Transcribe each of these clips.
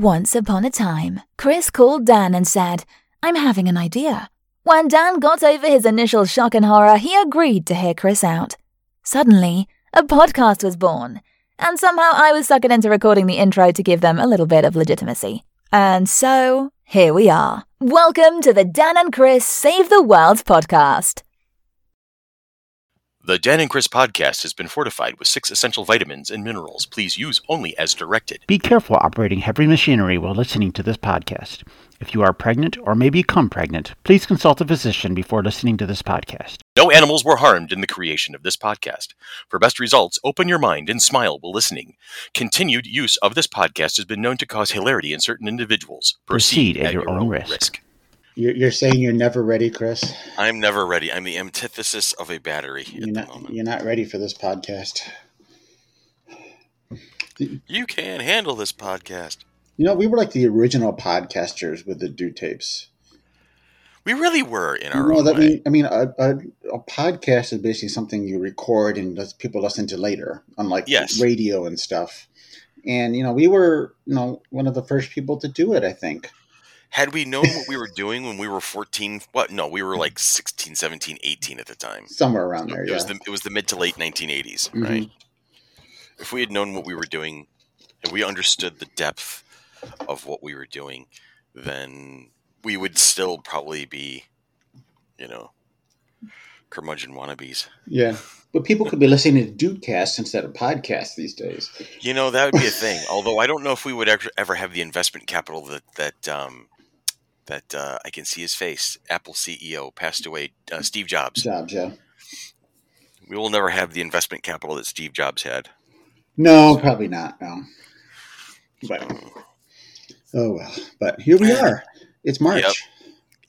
Once upon a time, Chris called Dan and said, I'm having an idea. When Dan got over his initial shock and horror, he agreed to hear Chris out. Suddenly, a podcast was born, and somehow I was suckered into recording the intro to give them a little bit of legitimacy. And so, here we are. Welcome to the Dan and Chris Save the World podcast. The Dan and Chris podcast has been fortified with six essential vitamins and minerals. Please use only as directed. Be careful operating heavy machinery while listening to this podcast. If you are pregnant or may become pregnant, please consult a physician before listening to this podcast. No animals were harmed in the creation of this podcast. For best results, open your mind and smile while listening. Continued use of this podcast has been known to cause hilarity in certain individuals. Proceed at your own risk. You're, you're saying you're never ready, Chris. I'm never ready. I'm the antithesis of a battery You're at the not. moment. You're not ready for this podcast. You can't handle this podcast. You know, we were like the original podcasters with the do tapes. We really were in our own that way. mean, I mean, a, a, a podcast is basically something you record and people listen to later, unlike Yes. radio and stuff. And you know, we were, you know, one of the first people to do it. I think. Had we known what we were doing when we were 14, what? No, we were like 16, 17, 18 at the time. Somewhere around there, it yeah. was the it was the mid to late 1980s, Mhm. right? If we had known what we were doing, if we understood the depth of what we were doing, then we would still probably be, you know, curmudgeon wannabes. yeah, but people could be listening to Dudecasts instead of podcasts these days. You know, that would be a thing. Although I don't know if we would ever, ever have the investment capital that that um, that uh, I can see his face. Apple CEO passed away, uh, Steve Jobs. Jobs, yeah. We will never have the investment capital that Steve Jobs had. No, probably not. No. But oh well. But here we are. It's March. Yep.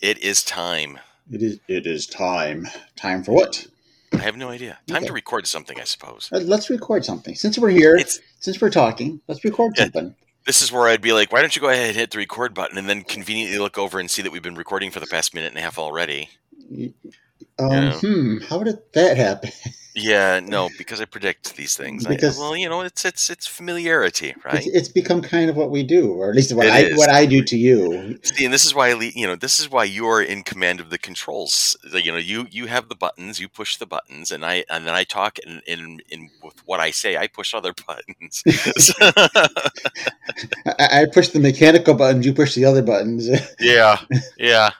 It is time. It is. It is time. Time for what? I have no idea. Time Okay. to record something, I suppose. Uh, Let's record something. Since we're here, It's since we're talking, let's record something. This is where I'd be like, why don't you go ahead and hit the record button and then conveniently look over and see that we've been recording for the past minute and a half already. Um, Yeah. Hmm. How did that happen? Yeah, no, because I predict these things. I- Because- well, you know, it's it's it's familiarity, right? It's, it's become kind of what we do, or at least what It I is. what I do to you. See, and this is why you know this is why you're in command of the controls. You know, you you have the buttons, you push the buttons, and I and then I talk and in, in with what I say, I push other buttons. I, I push the mechanical buttons. You push the other buttons. yeah, yeah.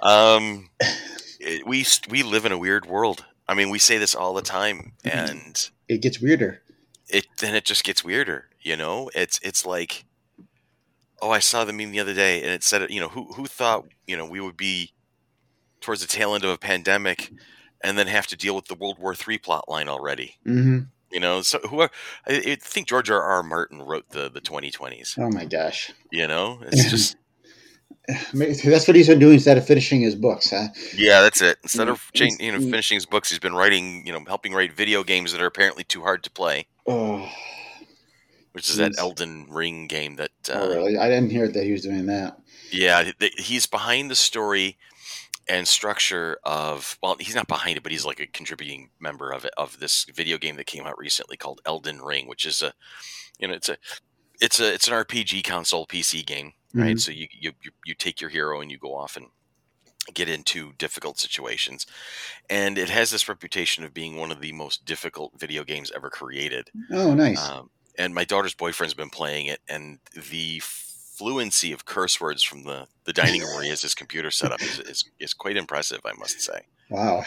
Um, it- we we live in a weird world. I mean, we say this all the time, and it gets weirder. it then it just gets weirder. You know, it's it's like, oh, I saw the meme the other day, and it said, you know, who who thought you know we would be towards the tail end of a pandemic, and then have to deal with the World War III plot line already. hmm You know, so who are, I, I think George R. R. Martin wrote the the 2020s. Oh my gosh, You know, it's just that's what he's been doing instead of finishing his books, huh? yeah, that's it. Instead of Mm, you know mm. finishing his books, he's been writing, you know, helping write video games that are apparently too hard to play, Oh, which is that Elden Ring game that uh, oh really? I didn't hear that he was doing that. Yeah, he's behind the story and structure of well, he's not behind it, but he's like a contributing member of it of this video game that came out recently called Elden Ring, which is a you know it's a it's a it's an RPG console PC game, right? Mhm. So you, you you you take your hero and you go off and get into difficult situations, and it has this reputation of being one of the most difficult video games ever created. Oh, nice. Um, and my daughter's boyfriend's been playing it, and the fluency of curse words from the, the dining room where he has his computer set up is, is, is quite impressive, I must say. wow.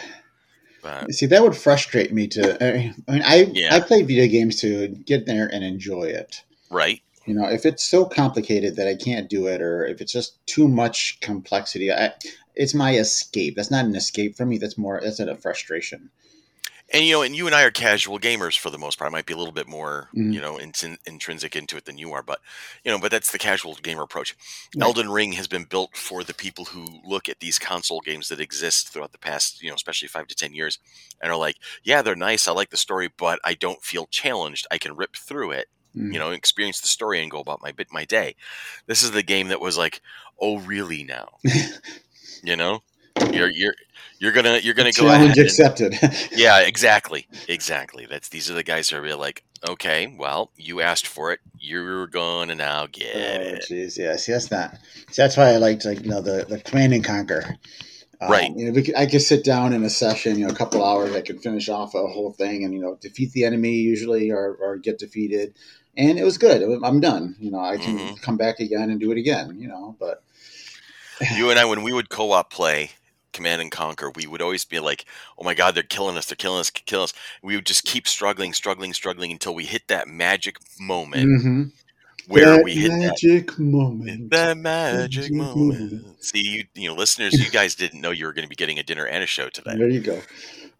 But See, that would frustrate me to. I mean, I Yeah. I play video games to get there and enjoy it. right, You know, if it's so complicated that I can't do it, or if it's just too much complexity, I, it's my escape. That's not an escape for me. That's more. That's a frustration. and you know, and you and I are casual gamers for the most part. I might be a little bit more, Mhm. you know, intrin- intrinsic into it than you are, but you know, but that's the casual gamer approach. Yeah. Elden Ring has been built for the people who look at these console games that exist throughout the past, you know, especially five to ten years, and are like, yeah, they're nice. I like the story, but I don't feel challenged. I can rip through it. You know, experience the story and go about my bit my day. This is the game that was like, oh, really now? you know, you're you're you're gonna you're gonna go Challenge ahead. and- accepted. yeah, exactly, exactly. That's these are the guys who are really like, okay, well, you asked for it, you're gonna now get Oh, it. jeez, yeah. See, that's not. See, that's why I liked like you know the the command and conquer. Um, Right. You know, we could, I could sit down in a session, you know, a couple hours. I could finish off a whole thing, and you know, defeat the enemy usually, or or get defeated, and it was good. I'm done. You know, I can Mhm. come back again and do it again. You know, but You and I, when we would co-op play Command and Conquer, we would always be like, "Oh my God, they're killing us! They're killing us! Killing us!" We would just keep struggling, struggling, struggling until we hit that magic moment Mhm. where That we hit that magic moment. That magic Magic moment. moment. See, you, you know, listeners, you guys didn't know you were going to be getting a dinner and a show today. There you go.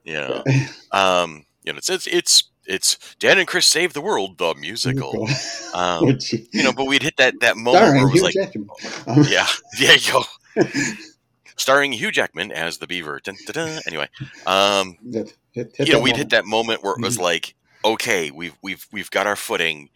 You know, um, you know, it's it's it's, it's Dan and Chris save the world, the musical. oh, Um, you know, but we'd hit that that moment Darn, where it was Hugh like, Jackman. Um, yeah, there you. Starring Hugh Jackman as the Beaver. Dun, dun, dun. Anyway, um, hit- hit- you know, we'd moment. hit that moment where it was Mhm. like, okay, we've we've we've got our footing,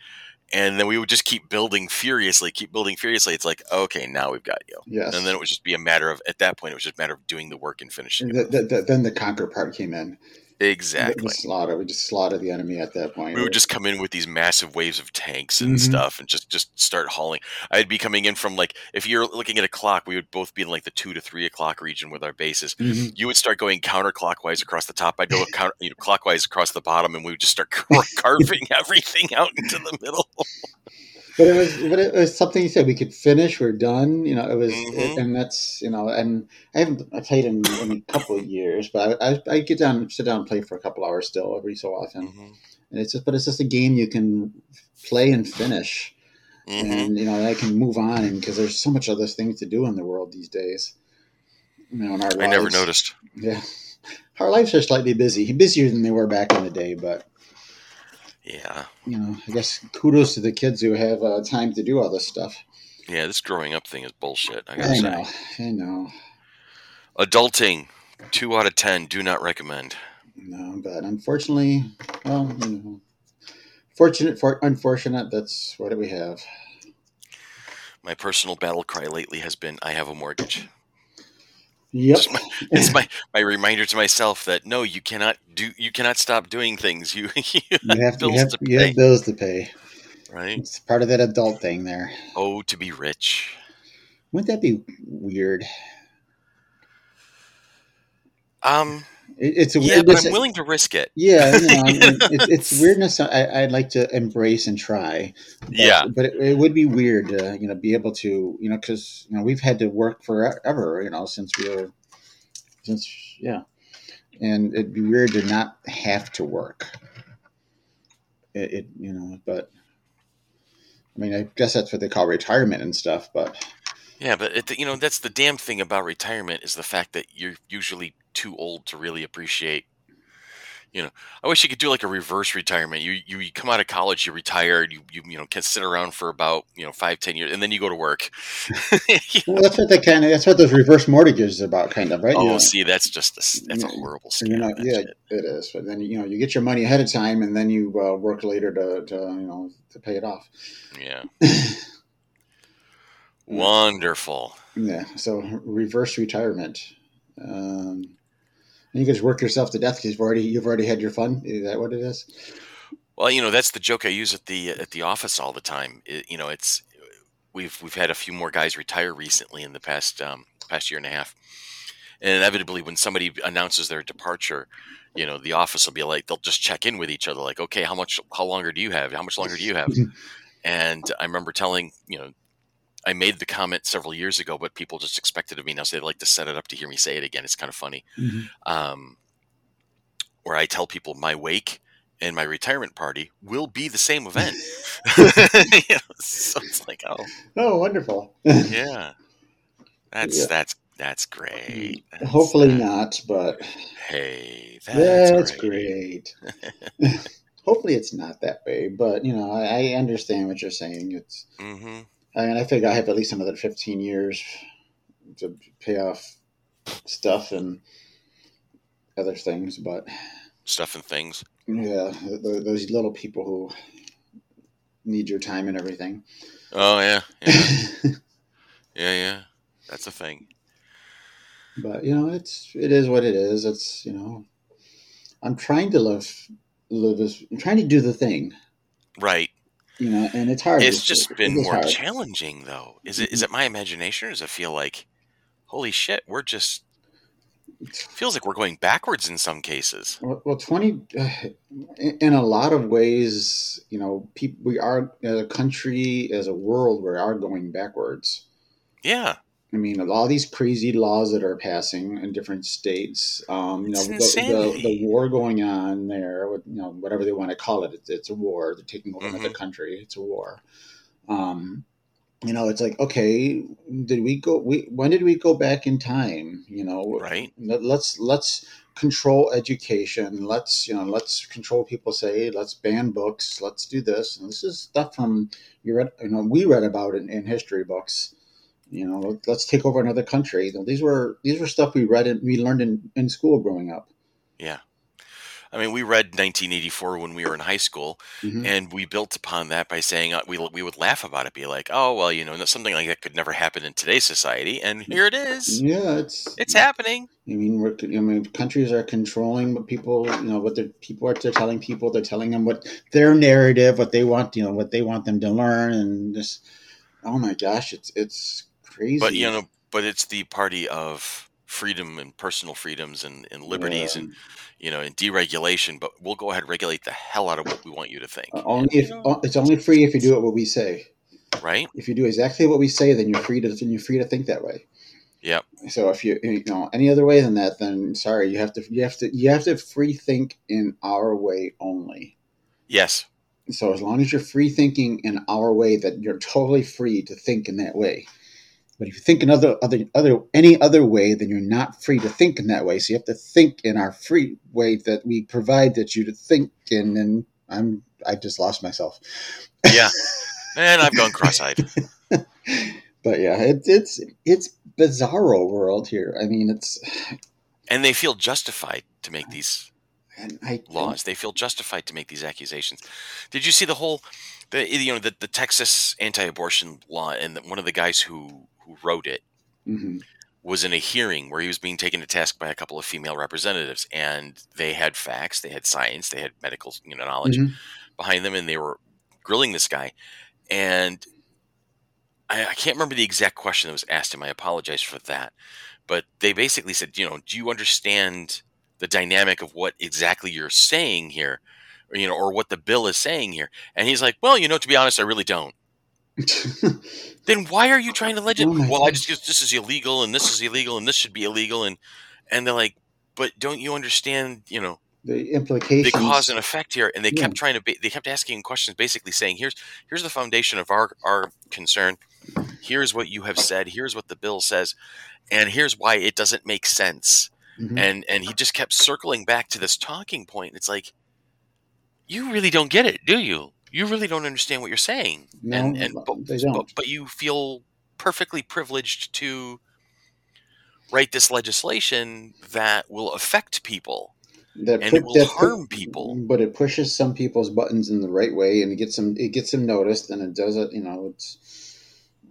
and then we would just keep building furiously, keep building furiously. It's like, okay, now we've got you, Yes. and then it would just be a matter of at that point, it was just a matter of doing the work and finishing. And it. th- th- th- then the conquer part came in. The- the Exactly. slaughter. We just slaughter the enemy at that point. We would just come in with these massive waves of tanks and Mhm. stuff, and just just start hauling. I'd be coming in from like if you're looking at a clock, we would both be in like the two to three o'clock region with our bases. Mhm. You would start going counterclockwise across the top. I'd go counter, you know, clockwise across the bottom, and we would just start carving everything out into the middle. But it was, but it was something you said we could finish. We're done. You know, it was, Mhm. and that's you know, and I haven't I played in, in a couple of years, but I, I I get down, sit down, and play for a couple hours still every so often. Mhm. And it's just, but it's just a game you can play and finish, Mhm. and you know, I can move on, because there's so much other things to do in the world these days. You know, in our I never noticed. Yeah, our lives are slightly busy, busier than they were back in the day, but Yeah, you know, I guess kudos to the kids who have uh, time to do all this stuff. yeah. This growing up thing is bullshit. I gotta I say. know, I know. Adulting, two out of ten. Do not recommend. No, but unfortunately, well, you know, fortunate for unfortunate. That's what we have. My personal battle cry lately has been, "I have a mortgage." Yep. My, it's my my reminder to myself that no, you cannot do, you cannot stop doing things. You, you You have, you bills have, to you pay, have bills to pay. right? It's part of that adult thing there. Oh, to be rich. Wouldn't that be weird? Um, It, it's a yeah, weird. but I'm willing to risk it. Yeah, you know, it's, it's weirdness. I, I'd like to embrace and try. But, Yeah. but it, it would be weird to you know be able to you know because you know we've had to work forever you know since we were since yeah, and it'd be weird to not have to work. It, it you know, but I mean, I guess that's what they call retirement and stuff. But Yeah, but it, you know that's the damn thing about retirement is the fact that you're usually too old to really appreciate. You know, I wish you could do like a reverse retirement. You you, you come out of college, you retired, you, you you know can sit around for about you know five ten years, and then you go to work. Well, that's what they kind of that's what those reverse mortgages are about, kind of right. Oh, You know, see, that's just a, that's a horrible So you're scam. yeah, shit. it is. But then you know you get your money ahead of time, and then you uh, work later to, to you know to pay it off. yeah. Wonderful. Yeah. So reverse retirement. Um, and you can just work yourself to death because you've already you've already had your fun. Is that what it is? Well, you know that's the joke I use at the at the office all the time. It, you know, it's we've we've had a few more guys retire recently in the past um, past year and a half, and inevitably when somebody announces their departure, you know, the office will be like they'll just check in with each other, like, okay, how much how longer do you have? How much longer do you have? and I remember telling you know. I made the comment several years ago, but people just expected of me now, so they like to set it up to hear me say it again. It's kind of funny um, where I tell people my wake and my retirement party will be the same event. You know, so it's like, oh Oh, wonderful. yeah, that's Yeah. that's that's great. That's- Hopefully that- not, but Hey, that's, that's, great. great. Hopefully it's not that way, but you know I, I understand what you're saying. It's hmm I mean I think I have at least another 15 years to pay off stuff and other things, but Stuff and things. yeah, those little people who need your time and everything. Oh yeah, yeah, yeah, yeah. That's a thing. but you know, it's it is what it is. It's you know, I'm trying to live live as I'm trying to do the thing, Right. You know, and it's hard. It's just been is more hard. challenging though. Is it is it my imagination or does it feel like holy shit, we're just feels like we're going backwards in some cases. Well, well, 20, uh, in in a lot of ways, you know, people, we are, as a country, as a world, we are going backwards. Yeah. I mean, all these crazy laws that are passing in different states, um, you know, the, the, the war going on there, with, you know, whatever they want to call it, it's, it's a war. They're taking over another Mhm. country. It's a war. Um, you know, it's like, okay, did we go, we, when did we go back in time? You know, Right. let- let's let's control education let's you know let's control people say let's ban books let's do this and this is stuff from you read you know we read about it in, in history books you know let's take over another country You know, these were these were stuff we read and we learned in, in school growing up Yeah. I mean, we read 1984 when we were in high school, Mhm. and we built upon that by saying uh, we we would laugh about it, be like, "Oh, well, you know, something like that could never happen in today's society," and here it is. yeah it's It's happening. I mean, we're, I mean, countries are controlling what people, you know, what their people are they're telling people. They're telling them what their narrative, what they want, you know, what they want them to learn, and just, oh my gosh, it's it's crazy. But you know, but it's the party of freedom and personal freedoms and, and liberties Yeah. and you know and deregulation. But we'll go ahead and regulate the hell out of what we want you to think. Uh, only if it's only free if you do it what we say. right? If you do exactly what we say, then you're free to then you're free to think that way. Yep. So if you you know any other way than that, then sorry, you have to you have to you have to free think in our way only. Yes. So as long as you're free thinking in our way, that you're totally free to think in that way. But if you think another other other any other way, then you're not free to think in that way. So you have to think in our free way that we provide that you to think in. And I'm I just lost myself. Yeah. And I've gone cross-eyed. But yeah, it, it's it's bizarro world here. I mean, it's And they feel justified to make these and I laws. They feel justified to make these accusations. Did you see the whole, the you know the, the Texas anti-abortion law and the, one of the guys who who wrote it Mhm. was in a hearing where he was being taken to task by a couple of female representatives, and they had facts, they had science, they had medical you know knowledge Mhm. behind them, and they were grilling this guy, and I, I can't remember the exact question that was asked him. I apologize for that, but they basically said, you know, do you understand the dynamic of what exactly you're saying here, or, you know, or what the bill is saying here? And he's like, well, you know, to be honest, I really don't. Then why are you trying to Oh legislate? my well, I God. just this is illegal, and this is illegal, and this should be illegal, and and they're like, but don't you understand? You know, the implications, the cause and effect here and they Yeah. kept trying to ba- they kept asking questions basically saying here's here's the foundation of our our concern here's what you have said here's what the bill says and here's why it doesn't make sense Mhm. and and he just kept circling back to this talking point it's like you really don't get it do you you really don't understand what you're saying No, and and but, they don't. but but you feel perfectly privileged to write this legislation that will affect people that and put- it will that put- harm people. but it pushes some people's buttons in the right way and it gets them it gets them noticed and it does it you know it's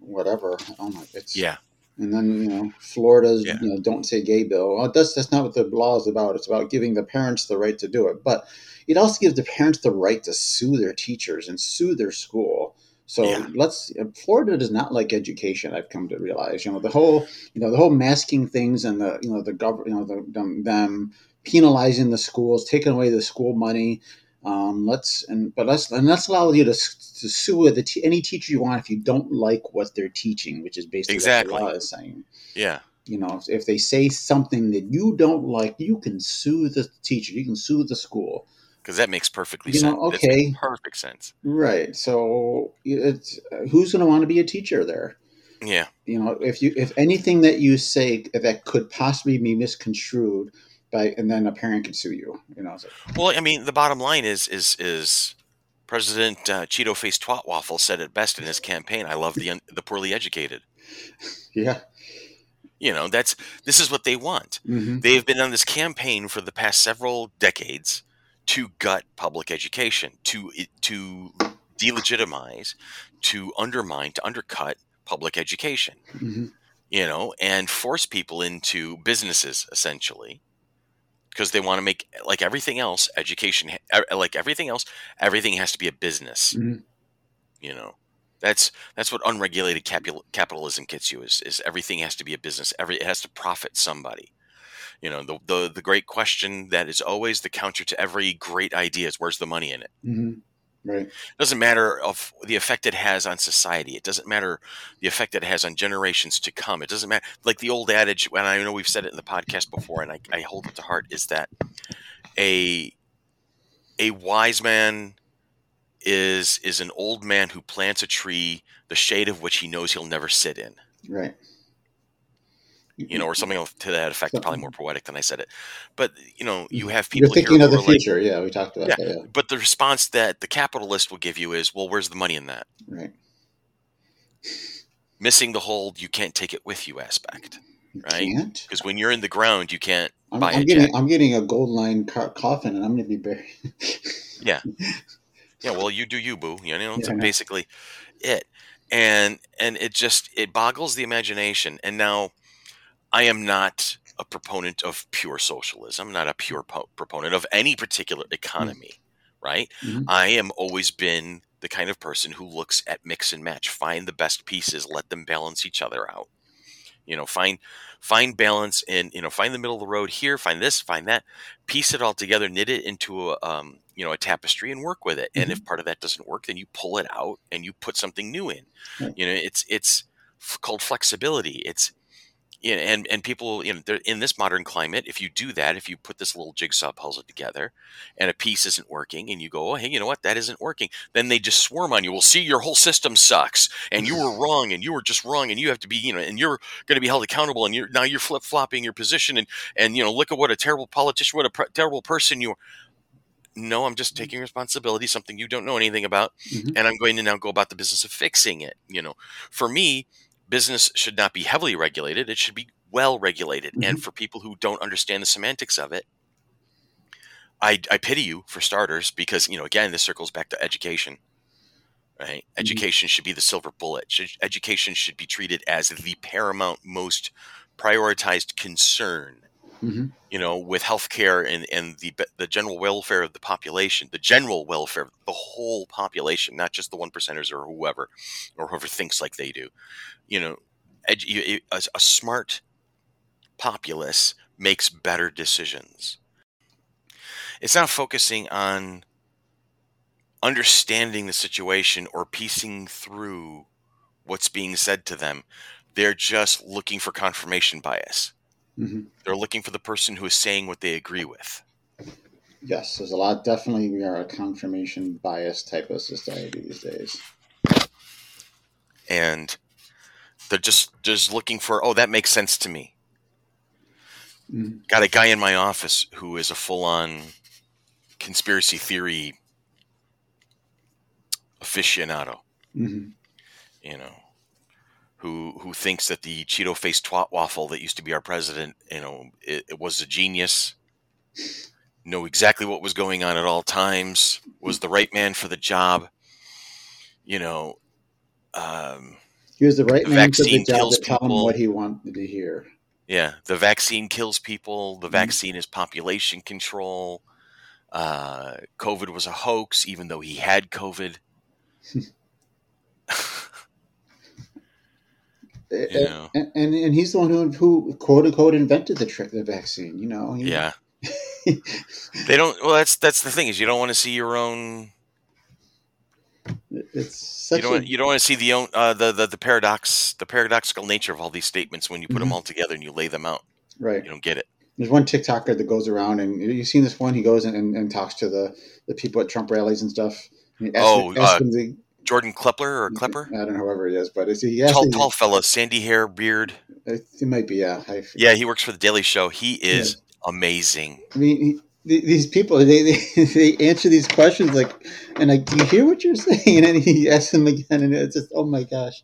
whatever oh my it's yeah and then you know florida's Yeah. you know don't say gay bill well that's that's not what the law is about it's about giving the parents the right to do it but it also gives the parents the right to sue their teachers and sue their school so Yeah. let's florida does not like education i've come to realize you know the whole you know the whole masking things and the you know the government you know the, them, them penalizing the schools taking away the school money um, let's and but let's and let's allow you to, to sue the t- any teacher you want if you don't like what they're teaching, which is basically Exactly. what the law is saying. yeah You know, if, if they say something that you don't like, you can sue the teacher, you can sue the school. Because that makes perfectly You sense. know, okay. perfect sense. Right. So it's who's going to want to be a teacher there? Yeah, You know, if you if anything that you say that could possibly be misconstrued by, and then a parent can sue you. You know, so, well, I mean, the bottom line is is is President uh, Cheeto Face Twat Waffle said it best in his campaign. I love the un- the poorly educated. yeah. You know, that's this is what they want. hmm They've been on this campaign for the past several decades to gut public education, to to delegitimize, to undermine, to undercut public education. hmm you know, and force people into businesses essentially because they want to make like everything else, education, e- like everything else, everything has to be a business. Mhm. You know, that's that's what unregulated capital, capitalism gets you is is everything has to be a business. Every it has to profit somebody. You know, the the the great question that is always the counter to every great idea is where's the money in it. hmm Right. It doesn't matter of the effect it has on society. It doesn't matter the effect it has on generations to come. It doesn't matter. Like the old adage, and I know we've said it in the podcast before, and I, I hold it to heart, is that a a wise man is is an old man who plants a tree, the shade of which he knows he'll never sit in. Right. You know, or something to that effect. Probably more poetic than I said it. But you know, you mm-hmm. have You're people here thinking of the are like, future. yeah, we talked about Yeah. that. Yeah. but the response that the capitalist will give you is, well, where's the money in that? Right. Missing the whole "you can't take it with you" aspect. You Right. Because when you're in the ground, you can't I'm, buy I'm getting. I'm getting a gold line car- coffin and I'm going to be buried. Yeah, yeah. well, you do you, boo. You know, it's Yeah, basically it. And and it just it boggles the imagination. And now, I am not a proponent of pure socialism. Not a pure po- proponent of any particular economy. Right. Mhm. I am always been the kind of person who looks at mix and match, find the best pieces, let them balance each other out. You know, find find balance in you know find the middle of the road here, find this, find that, piece it all together, knit it into a um, you know a tapestry, and work with it. And if part of that doesn't work, then you pull it out and you put something new in. You know, it's it's f- called flexibility. It's you know, and and people you know in this modern climate, if you do that, if you put this little jigsaw puzzle together, and a piece isn't working, and you go, oh hey, you know what, that isn't working, then they just swarm on you. Well, see, your whole system sucks, and you were wrong, and you were just wrong, and you have to be you know, and you're going to be held accountable, and you're now you're flip flopping your position, and and you know, look at what a terrible politician, what a pr- terrible person you are. No, I'm just taking responsibility, something you don't know anything about, Mhm. and I'm going to now go about the business of fixing it. You know, for me, business should not be heavily regulated; it should be well regulated. And mm-hmm. for people who don't understand the semantics of it, I, I pity you for starters, because you know, again, this circles back to education. Right, mm-hmm. education should be the silver bullet. Should, education should be treated as the paramount, most prioritized concern Mhm. you know, with healthcare and, and the the general welfare of the population, the general welfare of the whole population, not just the one percenters or whoever, or whoever thinks like they do. You know, edu- a, a smart populace makes better decisions. It's not focusing on understanding the situation or piecing through what's being said to them. They're just looking for confirmation bias. Mhm. They're looking for the person who is saying what they agree with. Yes, there's a lot. Definitely, we are a confirmation bias type of society these days. And they're just just looking for, oh, that makes sense to me. Mhm. Got a guy in my office who is a full on conspiracy theory aficionado, Mhm. you know, who who thinks that the Cheeto faced twat waffle that used to be our president, you know, it, it was a genius, know exactly what was going on at all times, was the right man for the job, you know. Um, He was the right The man for the job kills to tell him people. what he wanted to hear. Yeah, the vaccine kills people. The Mhm. vaccine is population control. Uh, COVID was a hoax, even though he had COVID. A- You know. And, and and he's the one who who quote unquote invented the trick the vaccine. You know. He- yeah, they don't. Well, that's that's the thing is you don't want to see your own. it's such You don't. a You don't want to see the own uh, the, the the paradox the paradoxical nature of all these statements when you put them Mhm. all together and you lay them out. right. You don't get it. There's one TikToker that goes around and you've seen this one. He goes and, and, and talks to the, the people at Trump rallies and stuff. And Oh, uh, them the- Jordan Klepper or mm-hmm. Klepper, I don't know whoever it is, but is he asks tall tall fella, sandy hair, beard. Uh, it, it might be yeah. Yeah, he works for the Daily Show. He is amazing. I mean, he, these people they, they they answer these questions like, and like, do you hear what you're saying? And he asks them again, and it's just, oh my gosh,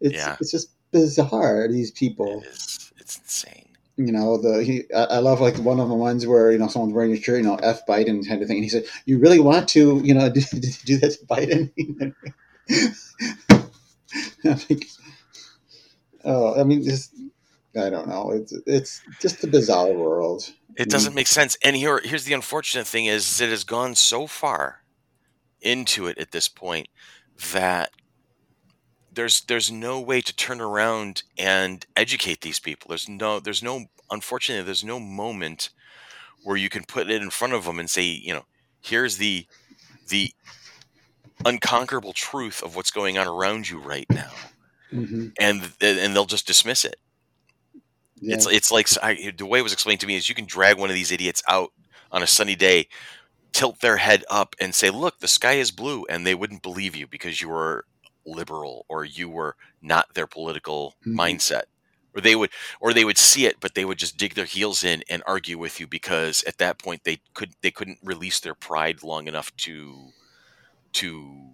it's Yeah. it's just bizarre. These people, It is. It's insane. You know, the he, I, I love like one of the ones where you know someone's wearing a shirt, you know, F Biden kind of thing, and he said, you really want to, you know, do, do that to Biden? I'm like, oh, I mean, just I don't know. It's it's just a bizarre world. It mm. doesn't make sense. And here, here's the unfortunate thing: is it has gone so far into it at this point that there's there's no way to turn around and educate these people. There's no there's no unfortunately there's no moment where you can put it in front of them and say, you know, here's the the unconquerable truth of what's going on around you right now, hmm and and they'll just dismiss it. Yeah. It's it's like I, the way it was explained to me is you can drag one of these idiots out on a sunny day, tilt their head up, and say, "Look, the sky is blue," and they wouldn't believe you because you were liberal or you were not their political Mhm. mindset, or they would or they would see it, but they would just dig their heels in and argue with you because at that point they could they couldn't release their pride long enough to to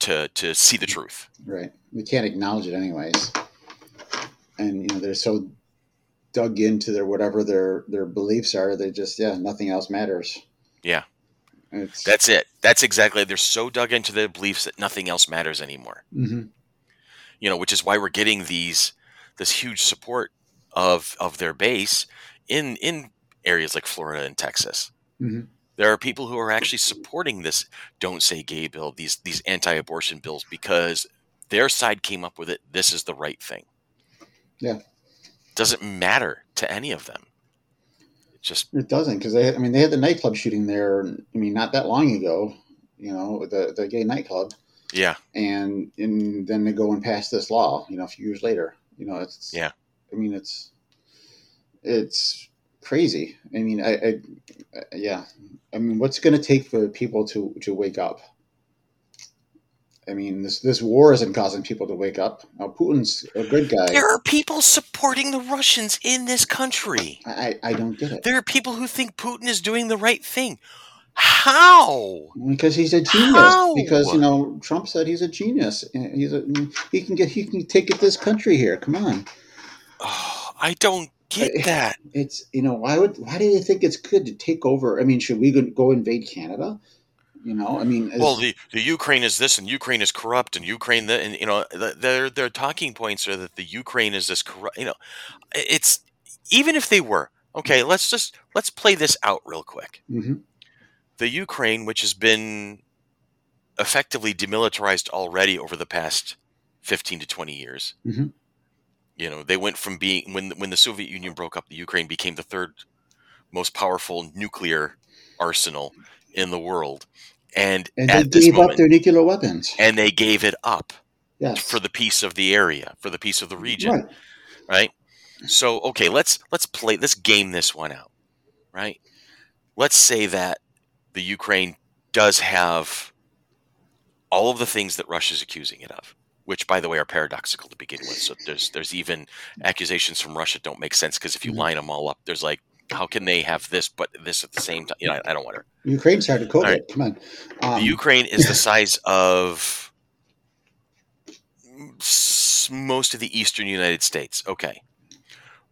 to to see the truth. Right. We can't acknowledge it anyways. And you know, they're so dug into their whatever their their beliefs are, they just yeah, nothing else matters. Yeah. It's That's it. That's exactly. They're so dug into their beliefs that nothing else matters anymore. Mhm. You know, which is why we're getting these this huge support of of their base in in areas like Florida and Texas. Mhm. There are people who are actually supporting this "Don't Say Gay" bill, these these anti-abortion bills, because their side came up with it. This is the right thing. Yeah. Doesn't matter to any of them. It just It doesn't because they I mean they had the nightclub shooting there I mean not that long ago, you know, the the gay nightclub. yeah, And and then they go and pass this law, you know, a few years later. You know, it's Yeah. I mean it's it's crazy. I mean I, I yeah. I mean what's gonna take for people to to wake up? I mean, this this war isn't causing people to wake up. Now, Putin's a good guy. there are people supporting the Russians in this country. I, I don't get it There are people who think Putin is doing the right thing. How? because he's a genius. How? Because you know Trump said he's a genius. and He's a he can get he can take it this country here. Come on, Oh, I don't get I- that. it's you know why would why do they think it's good to take over? I mean, should we go invade Canada? You know, I mean, Well, the, the Ukraine is this, and Ukraine is corrupt, and Ukraine, that, and you know, th- their their talking points are that the Ukraine is this corrupt. You know, it's even if they were okay. Let's just let's play this out real quick. Mhm. The Ukraine, which has been effectively demilitarized already over the past fifteen to twenty years. Mhm. You know, they went from being when when the Soviet Union broke up, the Ukraine became the third most powerful nuclear arsenal in the world. And, and they gave moment, up their nuclear weapons. and they gave it up Yes, for the peace of the area, for the peace of the region, right. right? So, okay, let's let's play let's game this one out, right? Let's say that the Ukraine does have all of the things that Russia's accusing it of, which by the way are paradoxical to begin with. So there's there's even accusations from Russia don't make sense because if you Mhm. line them all up, there's like how can they have this but this at the same time? You know, I, I don't want to. Ukraine started COVID. Right. Come on, um, The Ukraine is the size of most of the eastern United States. Okay.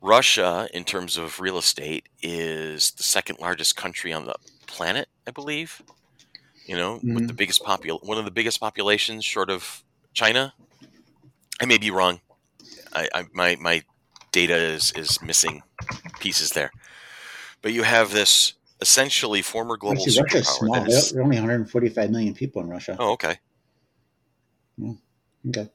Russia, in terms of real estate, is the second largest country on the planet, I believe. You know, with the biggest popul, one of the biggest populations, short of China. I may be wrong. I, I my my data is is missing pieces there. But you have this essentially former global Actually, Russia's superpower. small. is- There are only 145 million people in Russia. oh, okay. Okay.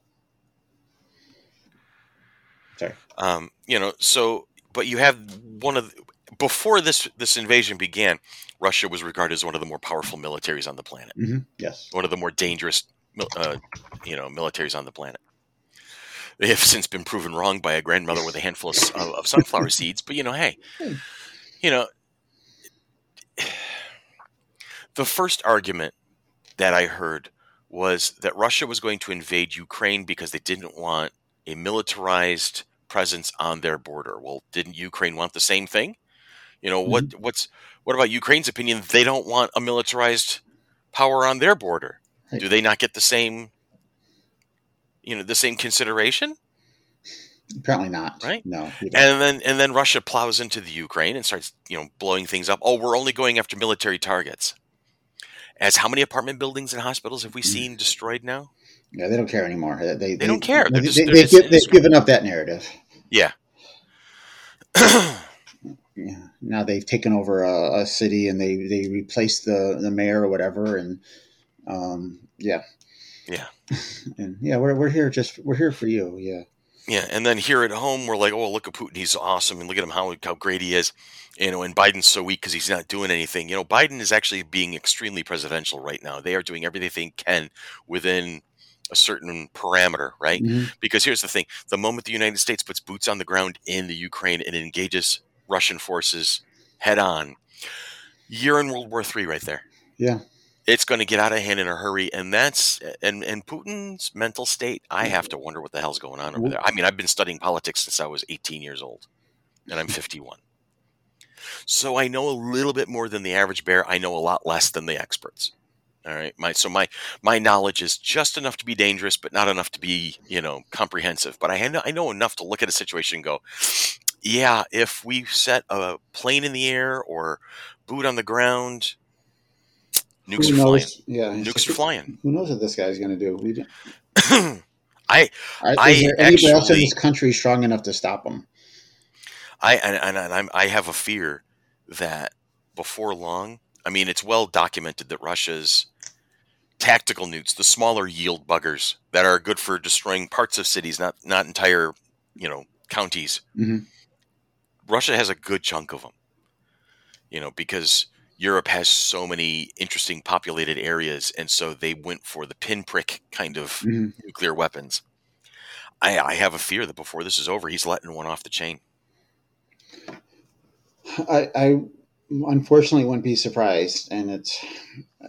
Sorry. Um, you know, so but you have one of the, before this this invasion began, Russia was regarded as one of the more powerful militaries on the planet, hmm Yes. one of the more dangerous, uh, you know, militaries on the planet. They have since been proven wrong by a grandmother with a handful of, of, sunflower seeds, but you know, hey, Hey. You know, the first argument that I heard was that Russia was going to invade Ukraine because they didn't want a militarized presence on their border. Well, didn't Ukraine want the same thing? You know, what mm-hmm. what's what about Ukraine's opinion? They don't want a militarized power on their border. Right. Do they not get the same you know, the same consideration? Apparently not. Right? No. And then and then Russia plows into the Ukraine and starts, you know, blowing things up. Oh, we're only going after military targets. As how many apartment buildings and hospitals have we seen destroyed now? Yeah, they don't care anymore. They they, They don't care. They're They, just- they, they just give, in they've given up that narrative. Yeah. Yeah. Now they've taken over a, a city and they they replaced the the mayor or whatever, and um, yeah, Yeah. and yeah, we're we're here just we're here for you. Yeah. Yeah, and then here at home, we're like, oh, look at Putin, he's awesome, and look at him how how great he is, you know. And Biden's so weak because he's not doing anything. You know, Biden is actually being extremely presidential right now. They are doing everything they can within a certain parameter, right? Mhm. Because here's the thing: the moment the United States puts boots on the ground in the Ukraine and engages Russian forces head on, you're in World War III right there. Yeah. It's going to get out of hand in a hurry, and that's and and Putin's mental state. I have to wonder what the hell's going on over there. I mean, I've been studying politics since I was 18 years old, and I'm 51. So I know a little bit more than the average bear. I know a lot less than the experts. All right, my so my my knowledge is just enough to be dangerous, but not enough to be you know comprehensive. But I know I know enough to look at a situation and go, yeah, if we set a plane in the air or boot on the ground, nukes Who are flying. knows? Yeah. Nukes are flying. Who knows what this guy's going to do? I I, I is there anybody else in this country strong enough to stop him? I and, and, and I'm, I have a fear that before long, I mean, it's well documented that Russia's tactical nukes, the smaller yield buggers that are good for destroying parts of cities, not not entire, you know, counties. Mhm. Russia has a good chunk of them. You know, because Europe has so many interesting populated areas, and so they went for the pinprick kind of Mhm. nuclear weapons. I, I have a fear that before this is over, he's letting one off the chain. I, I unfortunately wouldn't be surprised, and it's.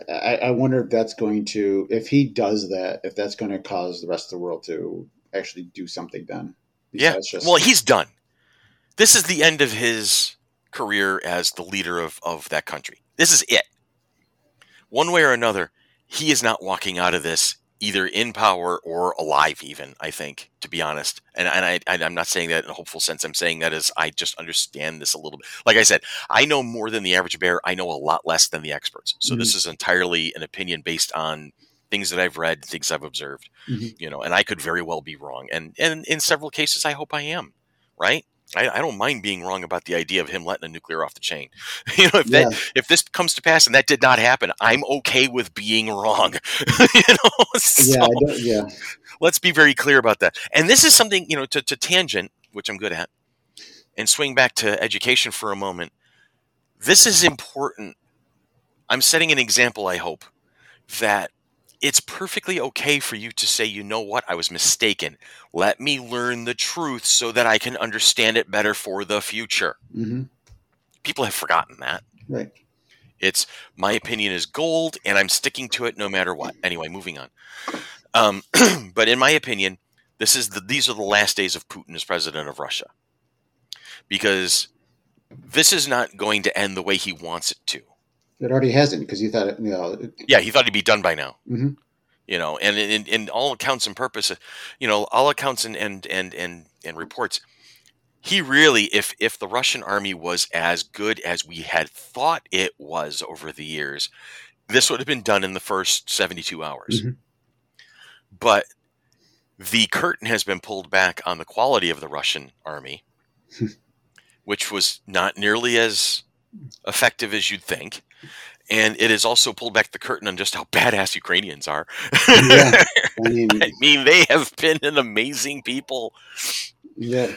I, I wonder if that's going to, if he does that, if that's going to cause the rest of the world to actually do something. Then, Yeah. Just- Well, he's done. This is the end of his career as the leader of, of that country. This is it. One way or another, he is not walking out of this either in power or alive, even, I think, to be honest. And, and I, I, I'm not saying that in a hopeful sense. I'm saying that as I just understand this a little bit. Like I said, I know more than the average bear. I know a lot less than the experts. So this is entirely an opinion based on things that I've read, things I've observed Mhm. you know, and I could very well be wrong. And and in several cases, I hope I am. Right? I, I don't mind being wrong about the idea of him letting a nuclear off the chain. you know, if Yeah. that if this comes to pass and that did not happen, I'm okay with being wrong. you know, so yeah, I don't, yeah. let's be very clear about that. And this is something you know to, to tangent, which I'm good at, and swing back to education for a moment. This is important. I'm setting an example. I hope that it's perfectly okay for you to say, you know what, I was mistaken. Let me learn the truth so that I can understand it better for the future. hmm People have forgotten that. Right. It's my opinion is gold, and I'm sticking to it no matter what. Anyway, moving on. Um, but in my opinion, this is the these are the last days of Putin as president of Russia, because this is not going to end the way he wants it to. It already hasn't because he thought it, you know. it- Yeah, he thought he'd be done by now. Mhm. You know, and in, all accounts and purpose, you know, all accounts and and and and, and reports, he really, if if the Russian army was as good as we had thought it was over the years, this would have been done in the first seventy two hours. Mhm. But the curtain has been pulled back on the quality of the Russian army, which was not nearly as effective as you'd think. And it has also pulled back the curtain on just how badass Ukrainians are. Yeah. I mean, I mean, they have been an amazing people. yeah.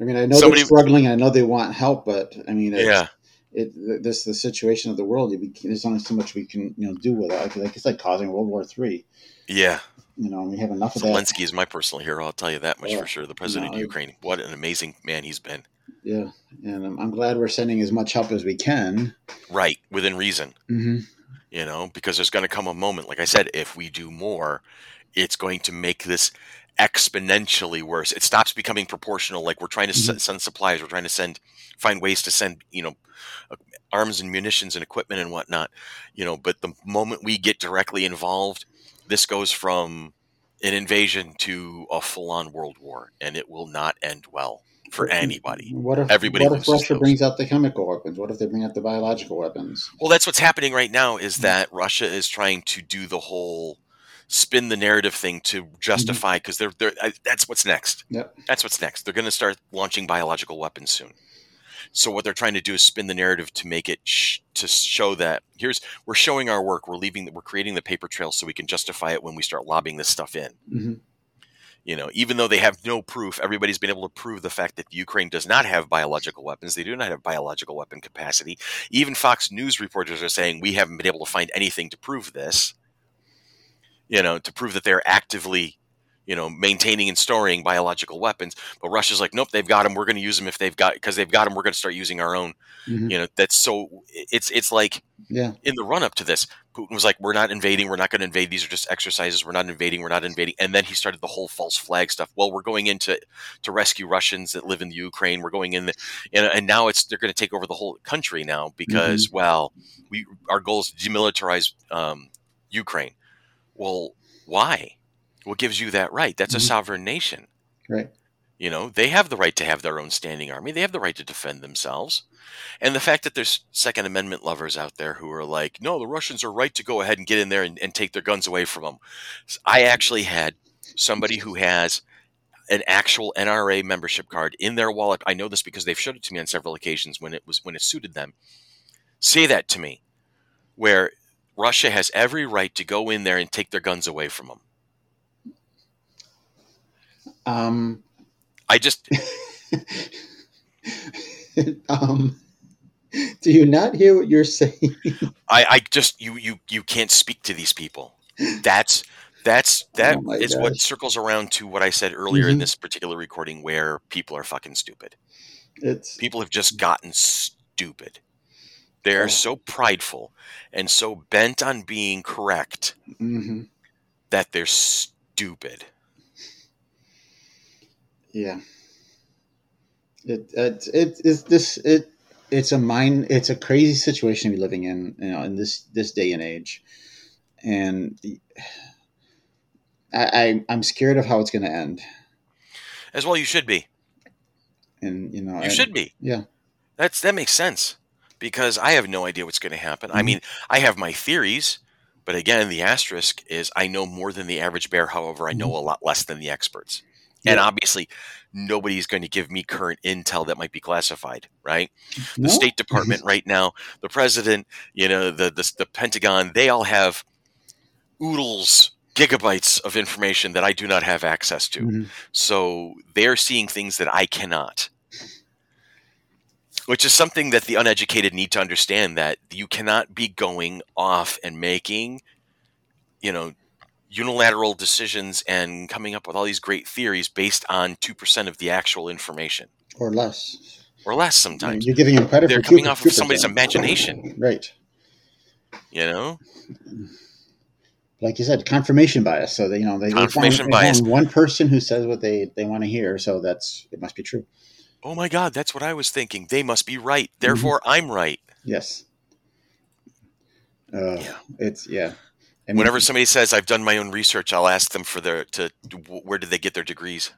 I mean, I know Somebody- they're struggling. and I know they want help, but I mean, it's, Yeah. it this the situation of the world. There's only so much we can you know do with it. Like, it's like causing World War Three. Yeah. You know, we have enough of that. Zelensky is my personal hero. I'll tell you that much Yeah. for sure. The president No, of Ukraine. What an amazing man he's been. Yeah, and I'm, I'm glad we're sending as much help as we can. Right. Within reason. Mm-hmm. you know, because there's going to come a moment, like I said, if we do more, it's going to make this exponentially worse. It stops becoming proportional. Like we're trying to Mhm. s- send supplies, we're trying to send, find ways to send, you know, uh, arms and munitions and equipment and whatnot, you know. But the moment we get directly involved, this goes from an invasion to a full-on world war, and it will not end well for anybody. What if Everybody What if Russia those. brings out the chemical weapons? What if they bring out the biological weapons? Well, that's what's happening right now. Is that Russia is trying to do the whole, spin the narrative thing to justify because they're they're I, that's what's next. Yep. That's what's next. They're going to start launching biological weapons soon. So what they're trying to do is spin the narrative to make it sh- to show that here's we're showing our work. We're leaving. That we're creating the paper trail so we can justify it when we start lobbying this stuff in. hmm You know, even though they have no proof, everybody's been able to prove the fact that Ukraine does not have biological weapons. They do not have biological weapon capacity. Even Fox News reporters are saying we haven't been able to find anything to prove this. You know, to prove that they're actively, you know, maintaining and storing biological weapons. But Russia's like, nope, they've got them. We're going to use them if they've got because they've got them. We're going to start using our own. hmm You know, that's so. It's it's like Yeah. in the run up to this, Putin was like, "We're not invading. We're not going to invade. These are just exercises. We're not invading. We're not invading." And then he started the whole false flag stuff. Well, we're going into to rescue Russians that live in the Ukraine. We're going in, the, and, and now it's they're going to take over the whole country now because well, we our goal is to demilitarize um, Ukraine. Well, why? What gives you that right? That's Mhm. a sovereign nation. Right. You know, they have the right to have their own standing army. They have the right to defend themselves. And the fact that there's Second Amendment lovers out there who are like, no, the Russians are right to go ahead and get in there and, and take their guns away from them. I actually had somebody who has an actual NRA membership card in their wallet. I know this because they've showed it to me on several occasions when it was when it suited them. Say that to me, where Russia has every right to go in there and take their guns away from them. Um, I just um, do you not hear what you're saying? I, I just you you you can't speak to these people. That's that's that Oh is what circles around to what I said earlier in Mhm. this particular recording, where people are fucking stupid. It's People have just gotten stupid. They are Oh. so prideful and so bent on being correct hmm that they're stupid. Yeah. It it it is this it it's a mind it's a crazy situation we're living in you know in this this day and age, and I, I I'm scared of how it's going to end, As well, you should be. and you know You and- should be. yeah That's that makes sense because I have no idea what's going to happen. I Mhm. mean, I have my theories, but again, the asterisk is I know more than the average bear. However, I know a lot less than the experts, and obviously, nobody's going to give me current intel that might be classified. Right? The State Department right now, the president, you know, the the, the Pentagon, they all have oodles. Gigabytes of information that I do not have access to. Mhm. So they're seeing things that I cannot. Which is something that the uneducated need to understand that you cannot be going off and making, you know, unilateral decisions and coming up with all these great theories based on 2% of the actual information or less. or less sometimes. You're giving him credit They're coming two- off of somebody's 2%. imagination, right? you know? Like you said, confirmation bias. So they, you know, they Confirmation they bias. one person who says what they they want to hear. So that's it must be true. Oh my god, that's what I was thinking. They must be right. Therefore, I'm right. Yes. Uh, Yeah. It's yeah. I mean, Whenever somebody says I've done my own research, I'll ask them for their to where did they get their degrees?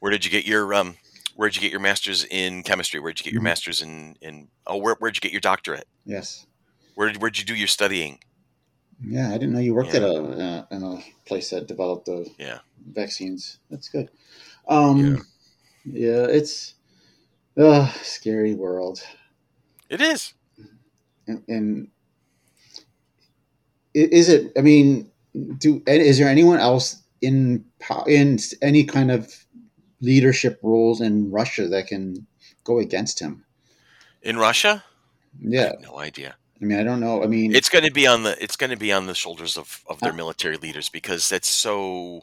Where did you get your um? Where did you get your master's in chemistry? Where did you get your Mhm. master's in in? Oh, where where'd you get your doctorate? yes. Where did where'd you do your studying? Yeah, I didn't know you worked Yeah. at a uh, in a place that developed the Yeah. vaccines. That's good. Um, yeah. it's uh, scary world, It is. and, is it? I mean, do is there anyone else in in any kind of leadership roles in Russia that can go against him? In Russia? Yeah, no idea. I mean, I don't know. I mean, It's going to be on the it's going to be on the shoulders of of their Uh, military leaders because that's so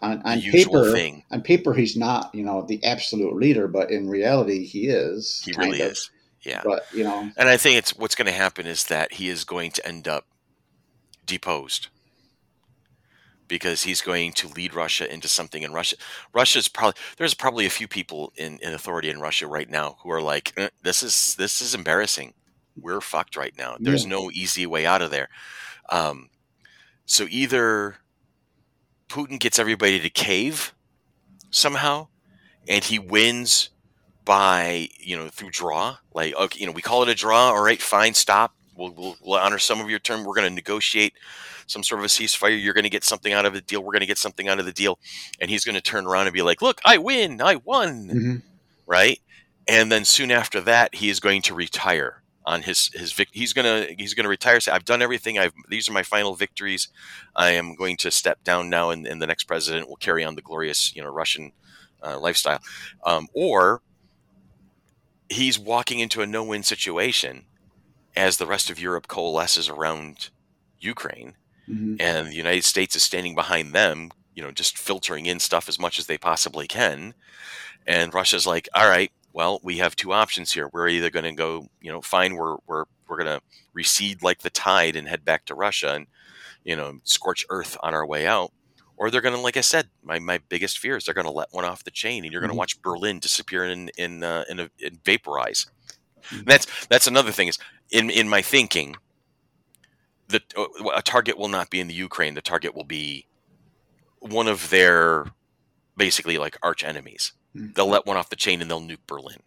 on, on paper, thing. on paper, he's not, you know, the absolute leader, but in reality, he is. He really of. is. Yeah. But you know, And I think it's what's going to happen is that he is going to end up deposed because he's going to lead Russia into something in Russia. Russia's probably there's probably a few people in, in authority in Russia right now who are like, "Eh, this is this is embarrassing. We're fucked right now. There's Yeah. no easy way out of there. Um, so either Putin gets everybody to cave somehow, and he wins by you know through draw like okay you know we call it a draw all right fine stop we'll, we'll, we'll honor some of your term. We're going to negotiate some sort of a ceasefire. You're going to get something out of the deal. We're going to get something out of the deal. And he's going to turn around and be like, look, I win. I won. hmm Right. And then soon after that, he is going to retire on his, his vic- he's going to, he's going to retire. Say, I've done everything. I've, these are my final victories. I am going to step down now. And, and the next president will carry on the glorious, you know, Russian uh, lifestyle. Um, or he's walking into a no-win situation as the rest of Europe coalesces around Ukraine hmm and the United States is standing behind them, you know, just filtering in stuff as much as they possibly can. And Russia's like, all right, well, we have two options here. We're either going to go, you know, fine, we're we're we're going to recede like the tide and head back to Russia and, you know, scorch earth on our way out. Or they're going to, like I said, my, my biggest fear is they're going to let one off the chain, and you're going to Mhm. watch Berlin disappear in in uh, in, a, in vaporize. And that's that's another thing is in in my thinking, the uh, a target will not be in the Ukraine. The target will be one of their basically like arch enemies. Mhm. They'll let one off the chain and they'll nuke Berlin.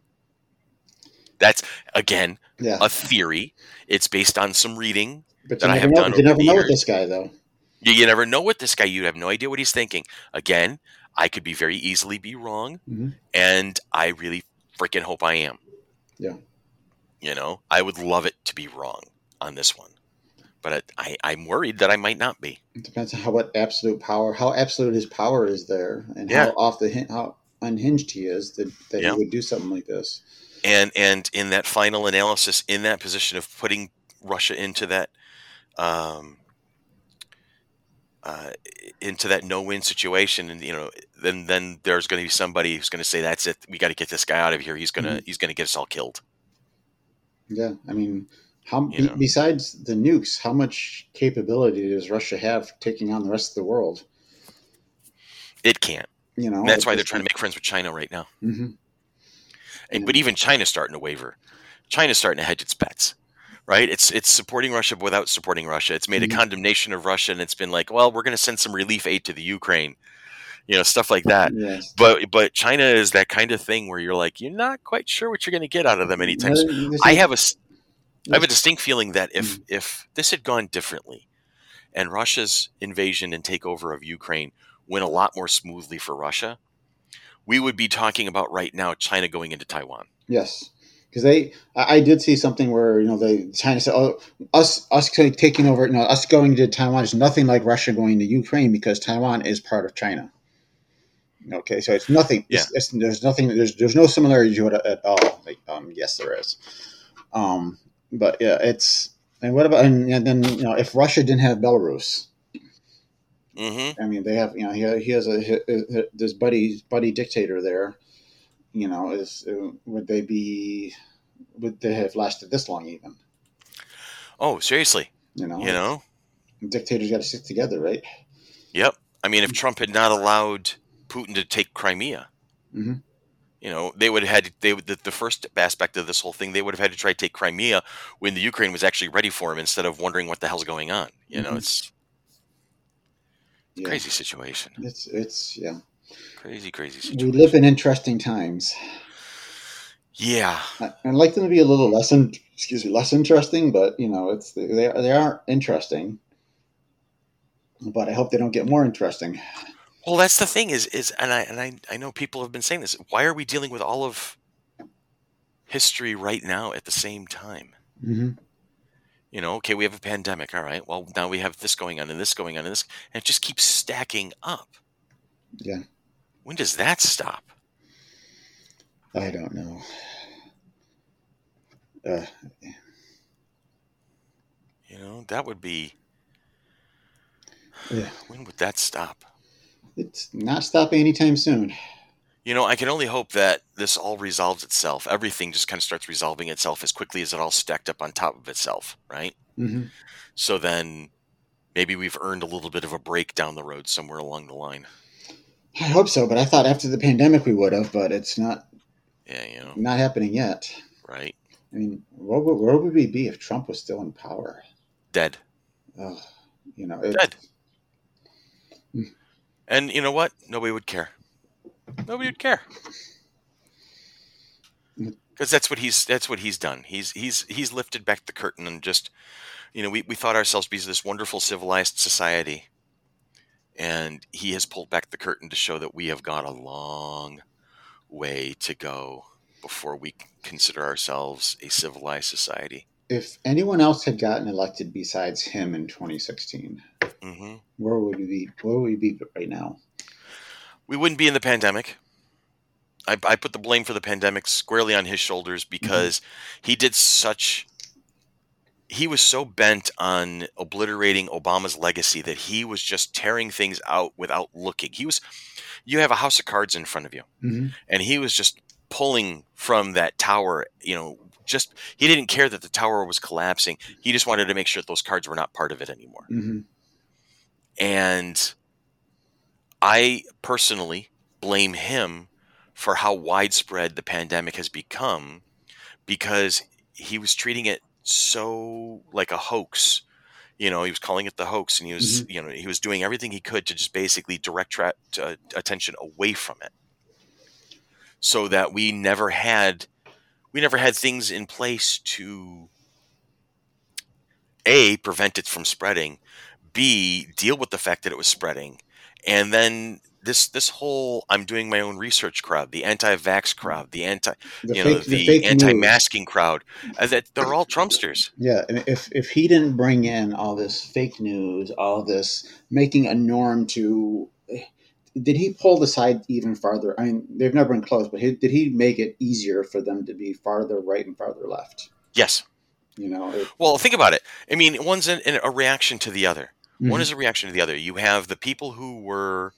That's again Yeah. a theory. It's based on some reading. But that I have know, done you never know with this guy, though. You, you never know what this guy. You have no idea what he's thinking. Again, I could be very easily be wrong, Mhm. and I really freaking hope I am. Yeah. You know, I would love it to be wrong on this one, but I, I I'm worried that I might not be. It depends on how what absolute power, how absolute his power is there, and Yeah. how off the how unhinged he is that, that Yeah. he would do something like this. and and in that final analysis in that position of putting russia into that um uh, into that no-win situation and you know then then there's going to be somebody who's going to say that's it we got to get this guy out of here he's going to he's going to get us all killed Yeah, I mean, how You be, know. besides the nukes, how much capability does Russia have taking on the rest of the world? it can't. You know, And that's why they're trying to make friends with china right now. Hmm and, but even china's starting to waver. China's starting to hedge its bets right? It's it's supporting russia without supporting russia. It's made Mhm. a condemnation of russia and it's been like well we're going to send some relief aid to the ukraine you know stuff like that Yes. but but China is that kind of thing where you're like you're not quite sure what you're going to get out of them anytime I have a I have a distinct feeling that if mm. if this had gone differently, and Russia's invasion and takeover of Ukraine went a lot more smoothly for Russia, we would be talking about right now China going into Taiwan. Yes, because they, I, I did see something where you know they China said, "Oh, us us taking over, you know, us going to Taiwan is nothing like Russia going to Ukraine because Taiwan is part of China." Okay, so it's nothing. It's, it's, there's nothing. There's there's no similarity to it at all. Like, um, yes, there is. Um, but yeah, it's and what about and, and then you know if Russia didn't have Belarus, Mm-hmm. I mean, they have you know he, he has a he- this buddy buddy dictator there. You know, is uh, would they be would they have lasted this long even? Oh, seriously? You know, You know? dictators got to stick together, right? Yep. I mean, if Trump had not allowed Putin to take Crimea, Mhm. you know, they would have had they would the, the first aspect of this whole thing. They would have had to try to take Crimea when the Ukraine was actually ready for him, instead of wondering what the hell's going on. You know, Mhm. it's Yeah. crazy situation. It's it's yeah. Crazy, crazy We live in interesting times. Yeah. I'd like them to be a little less, in, excuse me, less interesting, but you know, it's they they are interesting. But I hope they don't get more interesting. Well, that's the thing is is and I and I I know people have been saying this. Why are we dealing with all of history right now at the same time? hmm You know, okay, we have a pandemic. All right. Well, now we have this going on and this going on and this, and it just keeps stacking up. Yeah, When does that stop? I don't know. Uh, You know, that would be. yeah, When would that stop? It's not stopping anytime soon. You know, I can only hope that this all resolves itself. Everything just kind of starts resolving itself as quickly as it all stacked up on top of itself, right? hmm So then maybe we've earned a little bit of a break down the road somewhere along the line. I hope so, but I thought after the pandemic we would have, but it's not Yeah, you know, not happening yet. right? I mean, where would, where would we be if Trump was still in power? Dead. Ugh, you know, it, Dead. And you know what? Nobody would care. Nobody would care. because that's what he's that's what he's done. He's he's he's lifted back the curtain and just you know we, we thought ourselves to be this wonderful civilized society, and he has pulled back the curtain to show that we have got a long way to go before we consider ourselves a civilized society. If anyone else had gotten elected besides him in 2016, hmm where would we be? Where would we be right now? We wouldn't be in the pandemic. I, I put the blame for the pandemic squarely on his shoulders because he did such. He was so bent on obliterating Obama's legacy that he was just tearing things out without looking. He was, you have a house of cards in front of you, hmm and he was just pulling from that tower. You know, just he didn't care that the tower was collapsing. He just wanted to make sure that those cards were not part of it anymore. hmm And I personally blame him for how widespread the pandemic has become because he was treating it so like a hoax. You know, he was calling it the hoax and he was, you know, he was doing everything he could to just basically direct tra- uh, attention away from it so that we never had we never had things in place to a prevent it from spreading b deal with the fact that it was spreading and then this this whole i'm doing my own research crowd the anti-vax crowd the anti the you fake, know the, the anti-masking crowd uh, that they're all trumpsters. Yeah, and if if he didn't bring in all this fake news, all this making a norm to, did he pull the side even farther? I mean, they've never been close, but he, did he make it easier for them to be farther right and farther left? yes You know, it, well think about it i mean one's an, an, a reaction to the other one Mhm. is a reaction to the other you have the people who were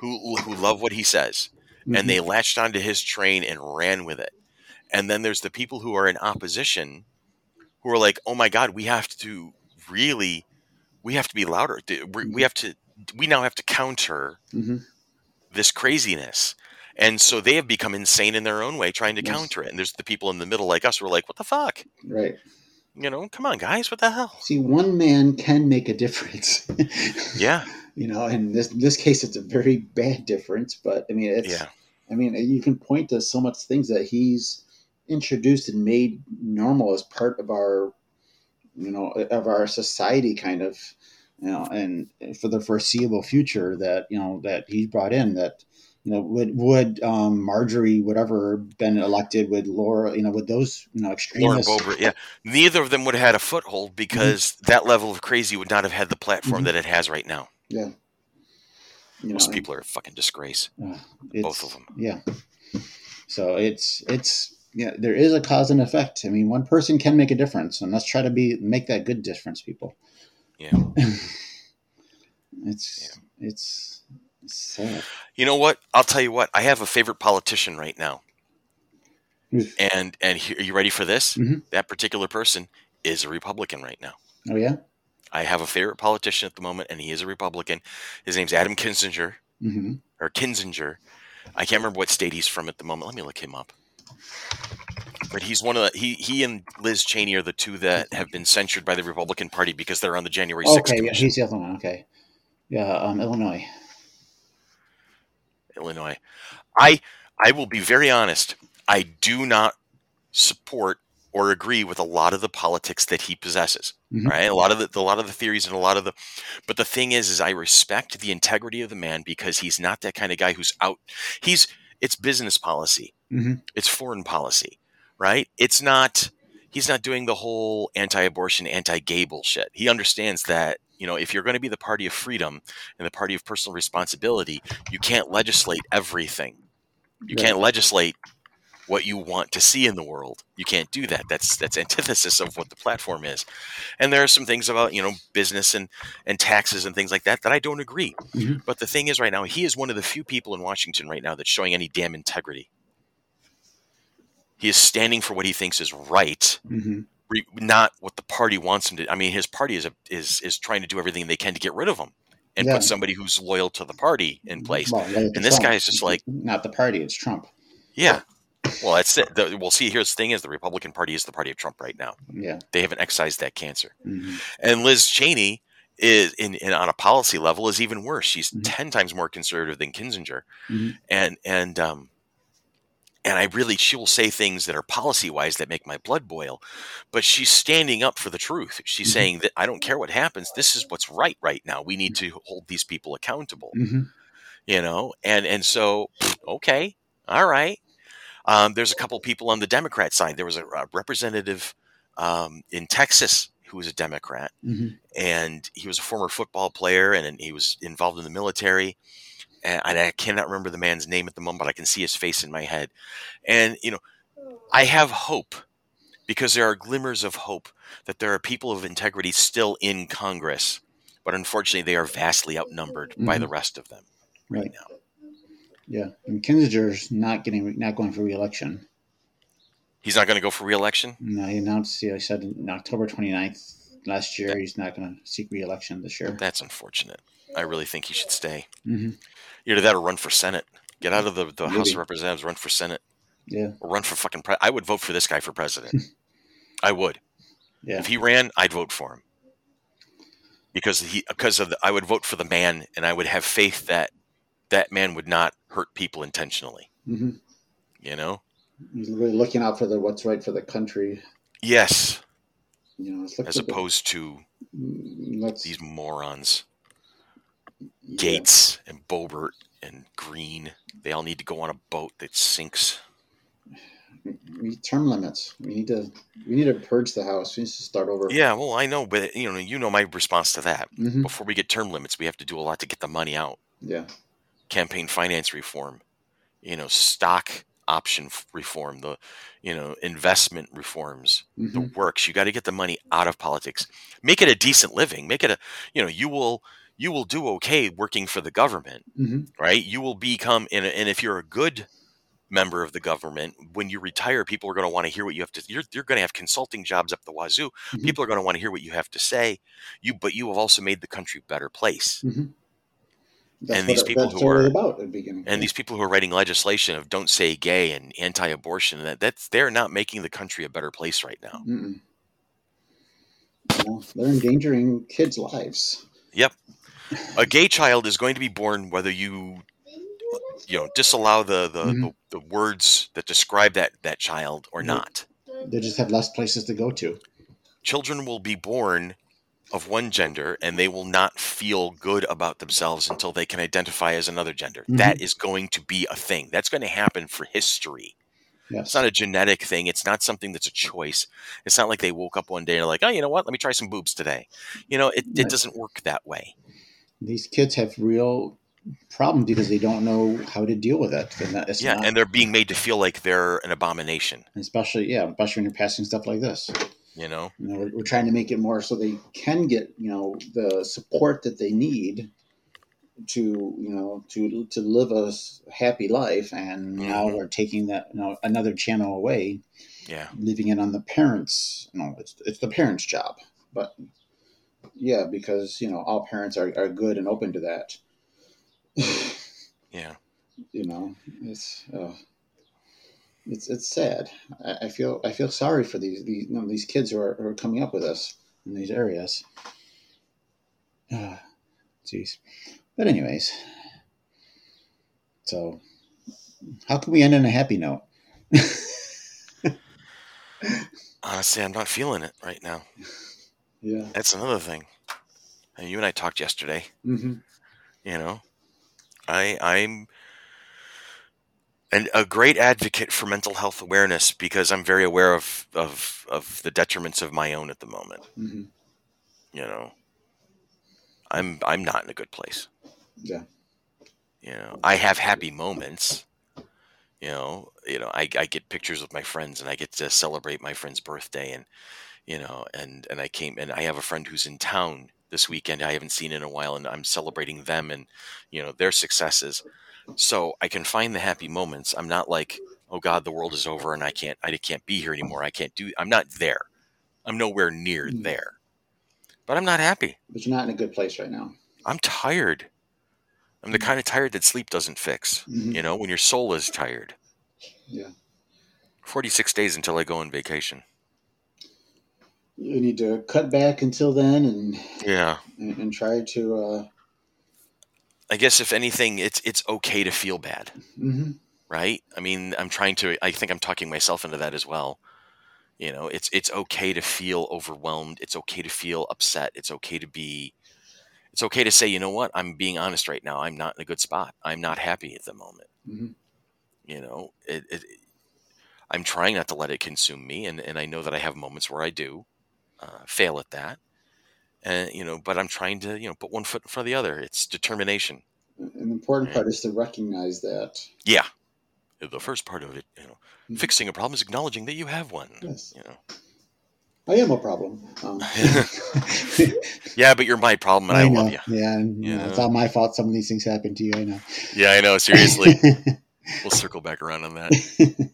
who who love what he says Mhm. and they latched onto his train and ran with it. And then there's the people who are in opposition who are like, "Oh my God, we have to really, we have to be louder. We we have to, we now have to counter Mhm. This craziness." And so they have become insane in their own way, trying to Yes. counter it. And there's the people in the middle like us who are like, "What the fuck? right. You know, come on, guys, what the hell?" See, one man can make a difference. Yeah, you know, in this this case, it's a very bad difference. But I mean, it's yeah, I mean, you can point to so much things that he's introduced and made normal as part of our, you know, of our society, kind of, you know, and for the foreseeable future that you know that he brought in that. You know, would would um, Marjorie, whatever, been elected? Would Laura, you know, would those, you know, extremists? Boebert. Yeah, neither of them would have had a foothold because that level of crazy would not have had the platform Mhm. that it has right now. Yeah, you know, Those people are a fucking disgrace. Uh, Both of them. Yeah. So it's it's yeah, there is a cause and effect. I mean, one person can make a difference, and let's try to be make that good difference, people. Yeah. It's it's sad. You know what? I'll tell you what. I have a favorite politician right now, and and are you ready for this? Mhm. That particular person is a Republican right now. Oh yeah. I have a favorite politician at the moment, and he is a Republican. His name's Adam Kinzinger hmm or Kinzinger. I can't remember what state he's from at the moment. Let me look him up. But he's one of the he he and Liz Cheney are the two that have been censured by the Republican Party because they're on the January 6th Okay, yeah, he's the other one. Okay. Yeah, um, Illinois. Illinois. I I will be very honest. I do not support or agree with a lot of the politics that he possesses. Mhm. Right? A lot of the a lot of the theories and a lot of the but the thing is is I respect the integrity of the man because he's not that kind of guy who's out he's it's business policy. Mhm. It's foreign policy, right? It's not he's not doing the whole anti-abortion, anti-gay bullshit. He understands that, you know, if you're going to be the party of freedom and the party of personal responsibility, you can't legislate everything. You Right. can't legislate what you want to see in the world. You can't do that. That's that's antithesis of what the platform is. And there are some things about, you know, business and and taxes and things like that that I don't agree. Mhm. But the thing is right now, he is one of the few people in Washington right now that's showing any damn integrity. He is standing for what he thinks is right, hmm re- not what the party wants him to. I mean, his party is a, is is trying to do everything they can to get rid of him and Yeah. put somebody who's loyal to the party in place. Well, And this Trump. guy is just like- not the party; it's Trump. Yeah. Well, that's it. The, well, see, here's the thing: is the Republican Party is the party of Trump right now. Yeah. They haven't excised that cancer, hmm and Liz Cheney is in, in on a policy level is even worse. She's Mhm. ten times more conservative than Kinzinger, Mhm. and and um, and I really she will say things that are policy wise that make my blood boil, but she's standing up for the truth. She's Mhm. saying that I don't care what happens. This is what's right right now. We need to hold these people accountable. hmm You know, and and so okay, all right. Um, there's a couple people on the Democrat side. There was a, a representative um, in Texas who was a Democrat, hmm and he was a former football player, and, and he was involved in the military. And I cannot remember the man's name at the moment, but I can see his face in my head. And you know, I have hope because there are glimmers of hope that there are people of integrity still in Congress, but unfortunately, they are vastly outnumbered by the mm-hmm. rest of them right, Right. now. Yeah. And Kinzinger's not getting not going for reelection. He's not going to go for reelection. No, he announced. He said in October 29th last year he's not going to seek reelection this year. That's unfortunate. I really think he should stay. hmm Either that or run for Senate. Get out of the, the House of Representatives, run for Senate, Yeah. or run for fucking pre- I would vote for this guy for president. I would. Yeah. If he ran, I'd vote for him. Because he because of the, I would vote for the man and I would have faith that that man would not hurt people intentionally, hmm you know? He's really looking out for the what's right for the country. Yes, You know, as for the- opposed to Mm, these morons. Yeah. Gaetz and Boebert and Greene, they all need to go on a boat that sinks. We need term limits. We need to we need to purge the house. We need to start over. Yeah, well, I know, but you know, you know my response to that. hmm Before we get term limits, we have to do a lot to get the money out. Yeah. Campaign finance reform, you know, stock option reform, the you know, investment reforms, hmm the works. You got to get the money out of politics. Make it a decent living. Make it a, you know, you will you will do okay working for the government, hmm right? You will become and, and if you're a good member of the government, when you retire, people are going to want to hear what you have to. You're, you're going to have consulting jobs up the wazoo. Mhm. People are going to want to hear what you have to say. You, but you have also made the country a better place. hmm That's And these it- people who are- about at the beginning. And these people who are writing legislation of "Don't say gay" and anti-abortion, that that's they're not making the country a better place right now. Know, they're endangering kids' lives. Yep, a gay child is going to be born whether you, you know, disallow the the, Mhm. the, the words that describe that that child or not. They just have less places to go to. children will be born of one gender and they will not feel good about themselves until they can identify as another gender. Mhm. That is going to be a thing. That's going to happen for history. Yes. It's not a genetic thing. It's not something that's a choice. It's not like they woke up one day and are like, oh, you know what? Let me try some boobs today. You know, it, it doesn't work that way. These kids have real problems because they don't know how to deal with it. And yeah. not- And they're being made to feel like they're an abomination, especially yeah, especially when you're passing stuff like this. you know? You know, we're, we're trying to make it more so they can get you know the support that they need to you know to to live a happy life. And now Mhm. we're taking that you know another channel away, Yeah. leaving it on the parents. No, it's it's the parents' job, but yeah, because you know all parents are, are good and open to that. Yeah. you know, it's uh, it's it's sad. I, I feel I feel sorry for these these you know, these kids who are, who are coming up with us in these areas. Uh, jeez, but anyways, so how can we end on a happy note? Honestly, I'm not feeling it right now. yeah. That's another thing. And you and I talked yesterday. hmm you know i i'm and a great advocate for mental health awareness because i'm very aware of of of the detriments of my own at the moment hmm you know i'm i'm not in a good place Yeah. you know i have happy moments you know you know I, I get pictures with my friends and i get to celebrate my friend's birthday and you know and and i came and i have a friend who's in town this weekend i haven't seen in a while and i'm celebrating them and you know their successes so i can find the happy moments i'm not like oh god the world is over and i can't i can't be here anymore i can't do i'm not there i'm nowhere near Mm. there but i'm not happy But you're not in a good place right now. i'm tired i'm the Mm. kind of tired that sleep doesn't fix Mhm. you know when your soul is tired Yeah. 46 days until i go on vacation You need to cut back until then and yeah and, and try to. Uh, i guess if anything it's it's okay to feel bad mhm. right? I mean, I'm trying to. I think I'm talking myself into that as well. You know, it's it's okay to feel overwhelmed. It's okay to feel upset. It's okay to be. It's okay to say, you know what? I'm being honest right now. I'm not in a good spot. I'm not happy at the moment. Mhm. You know, it, it, I'm trying not to let it consume me, and, and I know that I have moments where I do uh, fail at that. And you know, but I'm trying to you know put one foot in front of the other. It's determination. An important part is to recognize that. Yeah. The first part of it, you know, Mhm. fixing a problem is acknowledging that you have one. Yes. You know. I am a problem. Um, Yeah, but you're my problem and I, know. love you. Yeah, and you know, it's all my fault. Some of these things happen to you. I know. Yeah, I know. Seriously, we'll circle back around on that.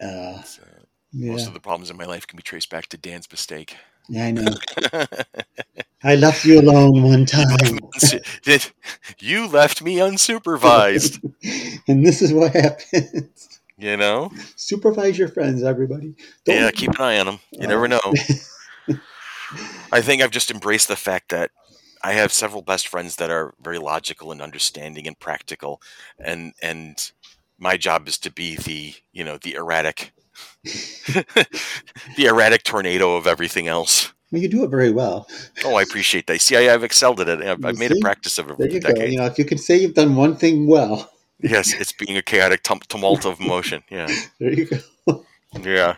uh, So, yeah, Most of the problems in my life can be traced back to Dan's mistake. yeah, I know. I left you alone one time, you left me unsupervised. and this is what happens. You know? Supervise your friends, everybody. Don't- Yeah, keep an eye on them. You never know. I think I've just embraced the fact that I have several best friends that are very logical and understanding and practical, and and my job is to be the you know the erratic, the erratic tornado of everything else. Well, you do it very well. Oh, I appreciate that. See, I, I've excelled at it. I've, I've made a practice of it There the you go. You know, if you could say you've done one thing well, Yes, it's being a chaotic tum- tumult of emotion. Yeah, there you go. yeah.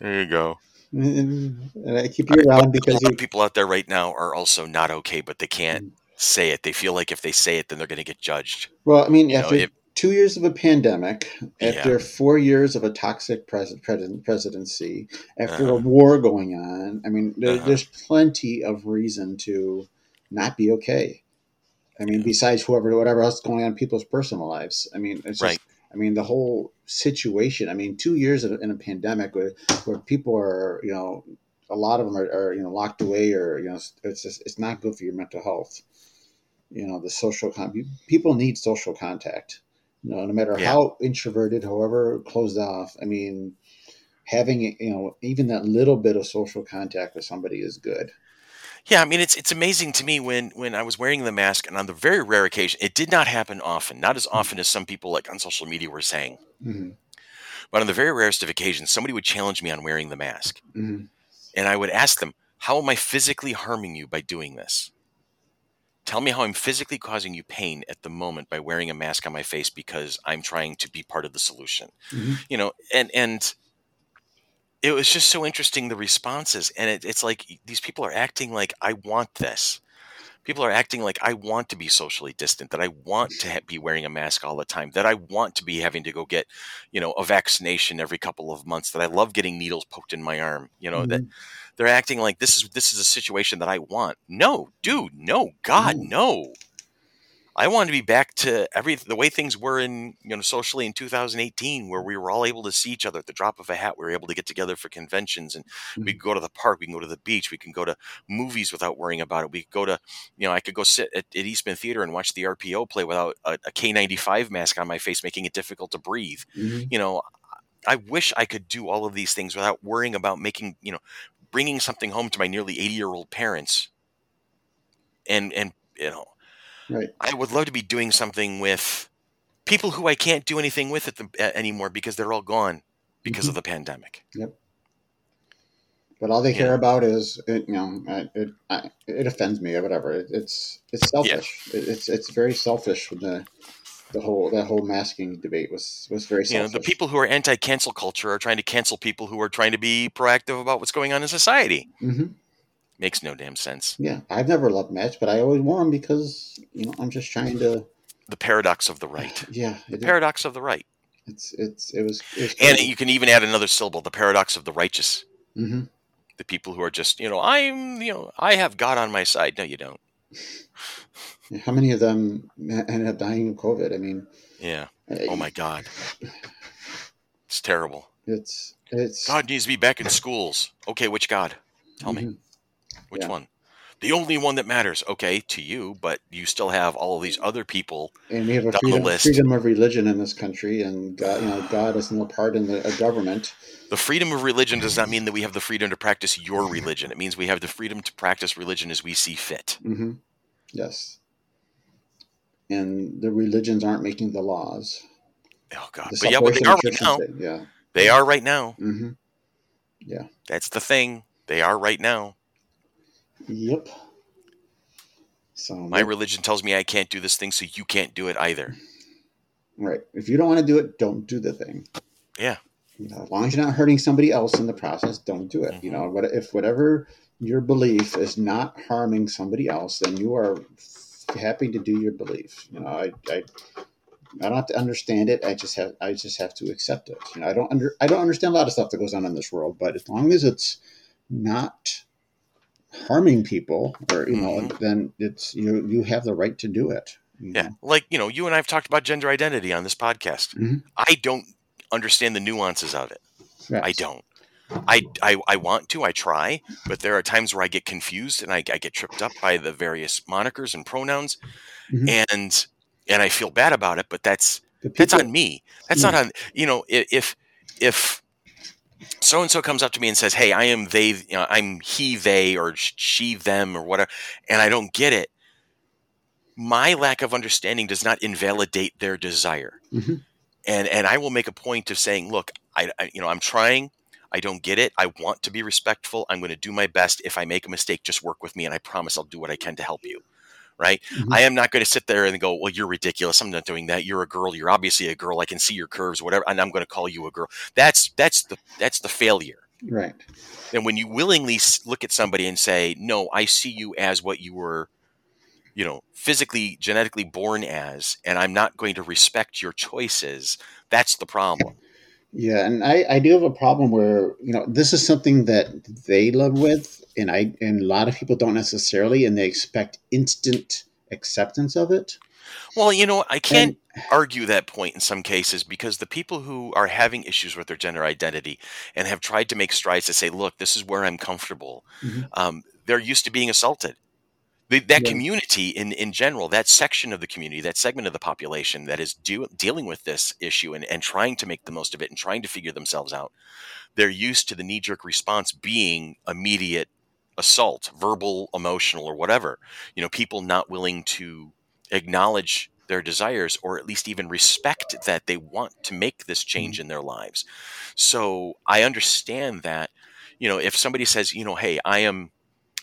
There you go. And, I keep you around a because lot of people out there right now are also not okay, but they can't mm. say it. They feel like if they say it, then they're going to get judged. Well, I mean, You know, if- two years of a pandemic, after Yeah. four years of a toxic pres- pres- presidency, after Uh-huh. a war going on, I mean, there, Uh-huh. there's plenty of reason to not be okay. I mean, besides whoever, whatever else is going on in people's personal lives. I mean, it's just, I mean, the whole situation. I mean, two years in a pandemic where, where people are, you know, a lot of them are, are, you know, locked away or, you know, it's just, it's not good for your mental health. You know, the social, con- people need social contact. You know, no matter Yeah. how introverted, however closed off. I mean, having, you know, even that little bit of social contact with somebody is good. Yeah, I mean it's it's amazing to me when when I was wearing the mask, and on the very rare occasion, it did not happen often, not as often as some people like on social media were saying. hmm But on the very rarest of occasions, somebody would challenge me on wearing the mask, hmm and I would ask them, "How am I physically harming you by doing this? Tell me how I'm physically causing you pain at the moment by wearing a mask on my face because I'm trying to be part of the solution." hmm you know and and it was just so interesting the responses and it, it's like these people are acting like i want this. People are acting like i want to be socially distant that i want to ha- be wearing a mask all the time that i want to be having to go get you know a vaccination every couple of months that i love getting needles poked in my arm you know that they're acting like this is this is a situation that i want no dude no god no I want to be back to every the way things were in you know socially in 2018, where we were all able to see each other at the drop of a hat. We were able to get together for conventions, and we could go to the park, we can go to the beach, we can go to movies without worrying about it. We could go to, you know, I could go sit at, at Eastman Theater and watch the RPO play without a a K95 mask on my face, making it difficult to breathe. Mhm. You know, I wish I could do all of these things without worrying about making, you know, bringing something home to my nearly 80 year old parents, and and you know. Right. I would love to be doing something with people who I can't do anything with at the, anymore because they're all gone because Mm-hmm. of the pandemic. Yep. But all they Yeah. care about is, it, you know, uh, it, it offends me or whatever. It, it's it's selfish. It, it's it's very selfish. With the the whole that whole masking debate was was very You know, the people who are anti-cancel culture are trying to cancel people who are trying to be proactive about what's going on in society. hmm Makes no damn sense. Yeah, I've never loved match, but I always wore them because you know I'm just trying to. The paradox of the right. Yeah, it, Paradox of the right. it's it's it was. It was And you can even add another syllable, the paradox of the righteous. hmm The people who are just, you know, I'm, you know, I have God on my side. No, you don't. How many of them ended up dying of COVID? I mean, Yeah. uh, Oh my God. It's terrible. it's it's God needs to be back in schools. Okay, which God? Tell me. Mhm. Which Yeah. one? The only one that matters. Okay, to you, but you still have all of these other people. And we have a freedom, list. freedom of religion in this country, and God, you know, God is no part in the a government. The freedom of religion does not mean that we have the freedom to practice your religion. It means we have the freedom to practice religion as we see fit. hmm Yes. And the religions aren't making the laws. Oh God! The But yeah, well, they are right now. state, Yeah. They are right now. hmm That's the thing. They are right now. Yep. So My religion tells me I can't do this thing, so you can't do it either. right. If you don't want to do it, don't do the thing. Yeah. You know, as long as you're not hurting somebody else in the process, don't do it. You Mm-hmm. know, what if whatever your belief is not harming somebody else, then you are happy to do your belief. You know, I, I, I don't have to understand it. I just have, I just have to accept it. You know, I don't under, I don't understand a lot of stuff that goes on in this world, but as long as it's not harming people, or you know, Mhm. then it's you, you have the right to do it. Yeah, know. like you know, you and I have talked about gender identity on this podcast. Mhm. I don't understand the nuances of it. I don't. I, I I want to. I try, but there are times where I get confused and I, I get tripped up by the various monikers and pronouns, Mhm. and and I feel bad about it. But that's The that's on me. That's Yeah. not on you know if if so and so comes up to me and says, "Hey, I am they, you know, I'm he, they, or she, them, or whatever," and I don't get it. My lack of understanding does not invalidate their desire, Mhm. and and I will make a point of saying, "Look, I, I you know I'm trying." I don't get it. I want to be respectful. I'm going to do my best. If I make a mistake, just work with me, and I promise I'll do what I can to help you. Right? Mhm. I am not going to sit there and go, "Well, you're ridiculous. I'm not doing that. You're a girl. You're obviously a girl. I can see your curves, whatever." And I'm going to call you a girl. That's that's the that's the failure. Right. And when you willingly look at somebody and say, "No, I see you as what you were, you know, physically, genetically born as, and I'm not going to respect your choices," that's the problem. Yeah, and I, I do have a problem where you know this is something that they live with, and I and a lot of people don't necessarily, and they expect instant acceptance of it. Well, you know, I can't argue that point in some cases because the people who are having issues with their gender identity and have tried to make strides to say, "Look, this is where I'm comfortable," Mhm. um, they're used to being assaulted. The, that Yeah. community, in in general, that section of the community, that segment of the population that is deal dealing with this issue and, and trying to make the most of it and trying to figure themselves out, they're used to the knee jerk response being immediate assault, verbal, emotional, or whatever. You know, people not willing to acknowledge their desires or at least even respect that they want to make this change mm-hmm. in their lives. So I understand that, you know, if somebody says, you know, hey, I am,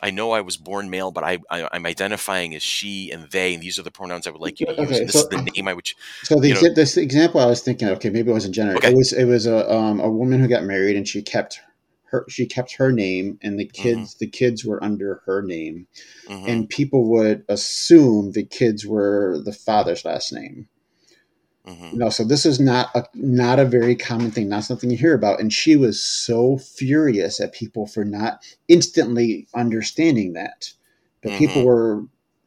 I know I was born male, but I, I I'm identifying as she and they, and these are the pronouns I would like you to use, Okay, and this so- is the name I would. So the You know- exa- this example I was thinking, of, okay, maybe it wasn't gender. Okay. It was it was a um, a woman who got married, and she kept her she kept her name, and the kids the kids were under her name, mhm. and people would assume the kids were the father's last name. Mhm. No, so this is not a not a very common thing, not something you hear about. And she was so furious at people for not instantly understanding that. But people Mhm. were,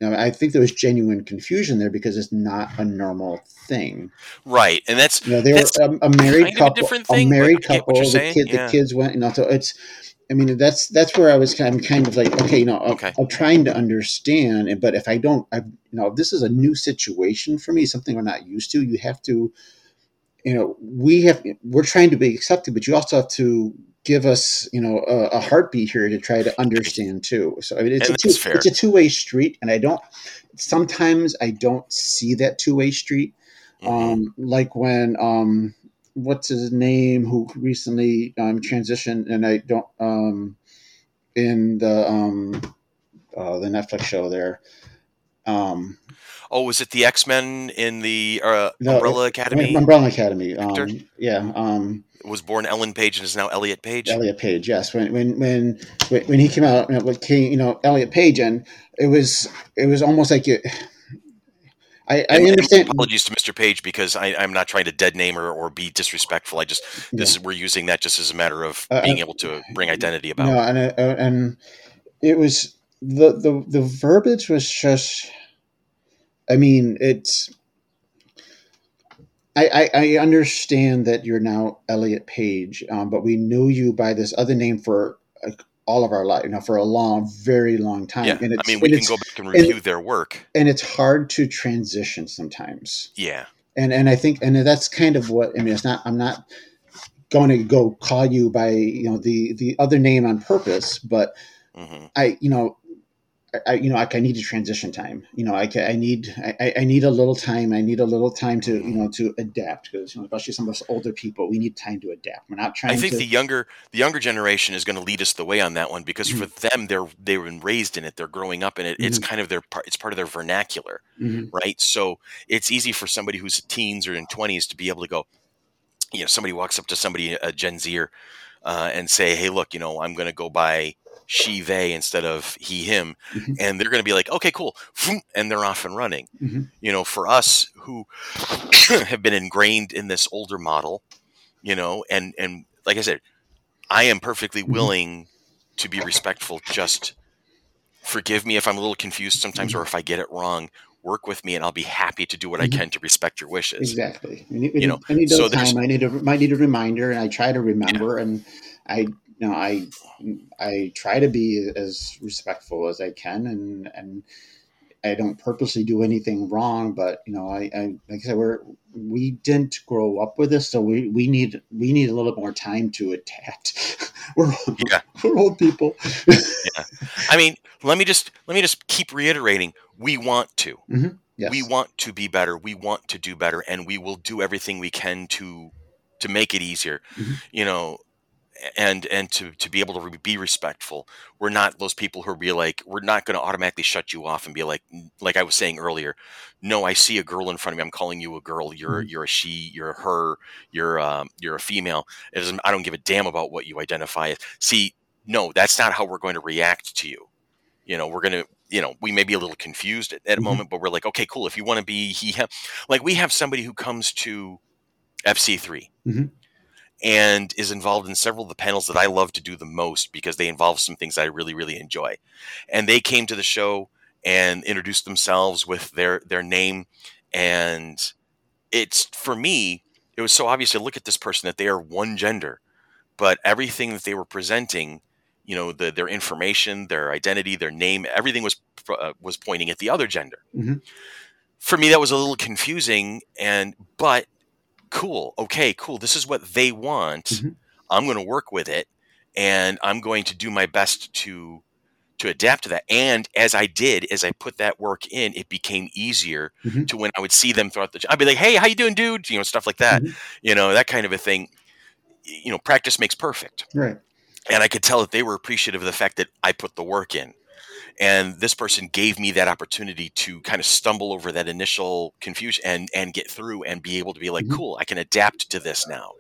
you know, I think there was genuine confusion there because it's not a normal thing. Right, and that's You know, they were a, a married a couple, different a thing, but married I get what couple. The kid, yeah. the kids went, you know, so it's. I mean, that's that's where I was kind of, kind of like, okay, you know, I'm- Okay. I'm trying to understand, and but if I don't, I, you know, this is a new situation for me, something we're not used to. You have to, you know, we have, we're trying to be accepted, but you also have to give us, you know, a, a heartbeat here to try to understand too. So I mean, it's And a two, fair. it's a two way street, and I don't. Sometimes I don't see that two way street mhm. um, like when um, what's his name who recently um, transitioned, and I don't um, in the um, uh, the Netflix show there. Um, oh, was it the X Men in the uh, Umbrella Academy? Umbrella Academy. Um, yeah, um, was born Ellen Page and is now Elliot Page. Elliot Page. Yes, when when when when he came out, you know, what came, you know, Elliot Page, and it was it was almost like it. I, I And- and understand. apologies to Mr. Page because I, I'm not trying to dead name or, or be disrespectful. I just this is we're using that just as a matter of Uh, being uh, able to bring identity about. No, and uh, and it was the the the verbiage was just. I mean, it's. I, I, I understand that you're now Elliot Page, um, but we knew you by this other name for like, all of our life, you know, for a long, very long time. yeah, and I mean we and can go back and review their work. and it's hard to transition sometimes Yeah, and and I think and that's kind of what I mean. It's not I'm not going to go call you by you know the the other name on purpose, but hmm I you know I, you know, like I need a transition time. You know, I, I need, I, I need a little time. I need a little time to, you know, to adapt because, you know, especially some of us older people, we need time to adapt. We're not trying. I think to, the younger the younger generation is going to lead us the way on that one because Mhm. for them they're they've been raised in it, they're growing up in it. It's Mhm. kind of their part. It's part of their vernacular, Mhm. right? So it's easy for somebody who's teens or in twenties to be able to go. You know, somebody walks up to somebody a Gen Zer uh, and say, "Hey, look, you know, I'm going to go by she they instead of he him," Mhm. and they're going to be like, "Okay, cool," and they're off and running. Mhm. You know, for us who have been ingrained in this older model, you know, and and like I said, I am perfectly Mhm. willing to be respectful. Just forgive me if I'm a little confused sometimes, or if I get it wrong. Work with me, and I'll be happy to do what I Mhm. can to respect your wishes. Exactly. You know, I need so time. I need a, I need a reminder, and I try to remember, and I, you know, I, I try to be as respectful as I can, and and I don't purposely do anything wrong, but you know, I, I like I said, we're we didn't grow up with this, so we we need we need a little more time to adapt. we're Yeah. we're old people. I mean, let me just let me just keep reiterating. We want to. yes. We want to be better. We want to do better, and we will do everything we can to to make it easier. Mhm. You know, and and to to be able to re- be respectful. We're not those people who be like, we're not going to automatically shut you off and be like, like I was saying earlier. No, I see a girl in front of me. I'm calling you a girl. You're Mhm. you're a she. You're a her. You're um, you're a female. It doesn't. I don't give a damn about what you identify as. See, no, that's not how we're going to react to you. You know, we're going to, you know, we may be a little confused at, at a Mhm. moment, but we're like, okay, cool. If you want to be he, him, like we have somebody who comes to FC3 Mhm. And is involved in several of the panels that I love to do the most because they involve some things I really, really enjoy. And they came to the show and introduced themselves with their their name, and it's for me, it was so obvious to look at this person that they are one gender, but everything that they were presenting, you know, the, their information, their identity, their name, everything was uh, was pointing at the other gender. Mhm. For me, that was a little confusing, and but cool, okay, cool. This is what they want. Mhm. I'm going to work with it, and I'm going to do my best to to adapt to that. And as I did, as I put that work in, it became easier Mhm. to when I would see them throughout the. I'd be like, "Hey, how you doing, dude?" You know, stuff like that. Mhm. You know, that kind of a thing. You know, practice makes perfect Right. and I could tell that they were appreciative of the fact that I put the work in. And this person gave me that opportunity to kind of stumble over that initial confusion and and get through and be able to be like, Mhm. cool, I can adapt to this now,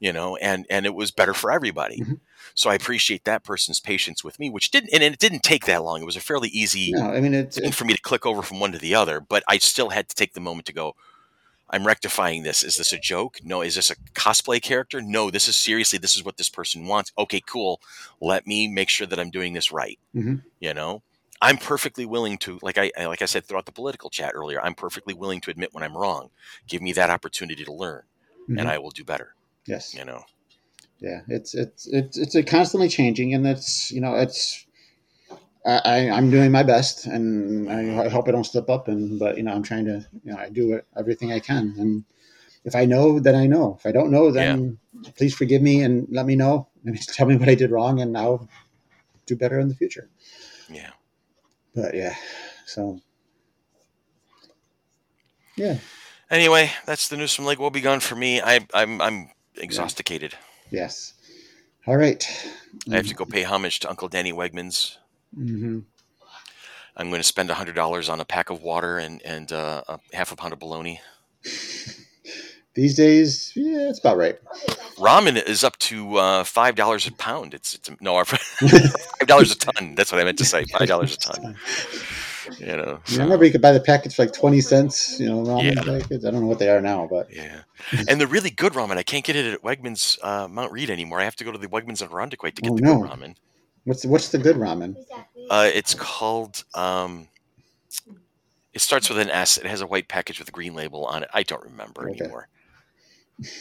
you know. And and it was better for everybody. Mhm. So I appreciate that person's patience with me, which didn't and it didn't take that long. It was a fairly easy No, I mean it's, thing for me to click over from one to the other, but I still had to take the moment to go. I'm rectifying this. Is this a joke? No. Is this a cosplay character? No. This is seriously. This is what this person wants. Okay, cool. Let me make sure that I'm doing this right. Mhm. You know, I'm perfectly willing to, like I like I said throughout the political chat earlier. I'm perfectly willing to admit when I'm wrong. Give me that opportunity to learn, Mhm. and I will do better. yes. You know. yeah it's it's it's it's a constantly changing and it's you know it's I, i'm doing my best and I, I hope i don't slip up and but you know i'm trying to you know i do it, everything i can and if i know then i know. If i don't know then please forgive me and let me know. And tell me what i did wrong and i'll do better in the future. Yeah. but yeah so. Yeah. Anyway, that's the news from Lake Wobegon for me. I I'm I'm exhausticated. yes. All right. I have to go pay homage to Uncle Danny Wegmans. Hmm I'm going to spend hundred dollars on a pack of water and and uh, a half a pound of bologna. these days yeah it's about right Ramen is up to uh, five dollars a pound. It's it's no five dollars a ton. That's what I meant to say. Five dollars a ton. You know. I remember you could buy the package for like 20 cents, you know, ramen Yeah. packets. I don't know what they are now, but yeah, and the really good ramen, I can't get it at Wegmans uh, Mount Read anymore. I have to go to the Wegmans in Irondequoit to get Oh, the no. good ramen. What's what's the good ramen? Uh, it's called. Um, it starts with an S. It has a white package with a green label on it. I don't remember Okay. anymore.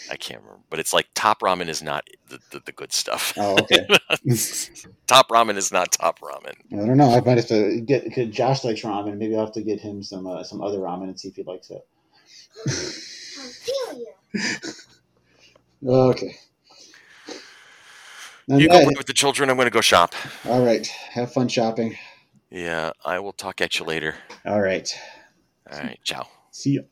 I can't remember, but it's like top ramen is not the, the, the good stuff. Oh, okay. top ramen is not top ramen. I don't know. I might have to get, get Josh likes ramen. Maybe I'll have to get him some uh, some other ramen and see if he likes it. Okay. And you go play with the children. I'm going to go shop. All right. Have fun shopping. Yeah, I will talk at you later. All right. All right. Ciao. See you.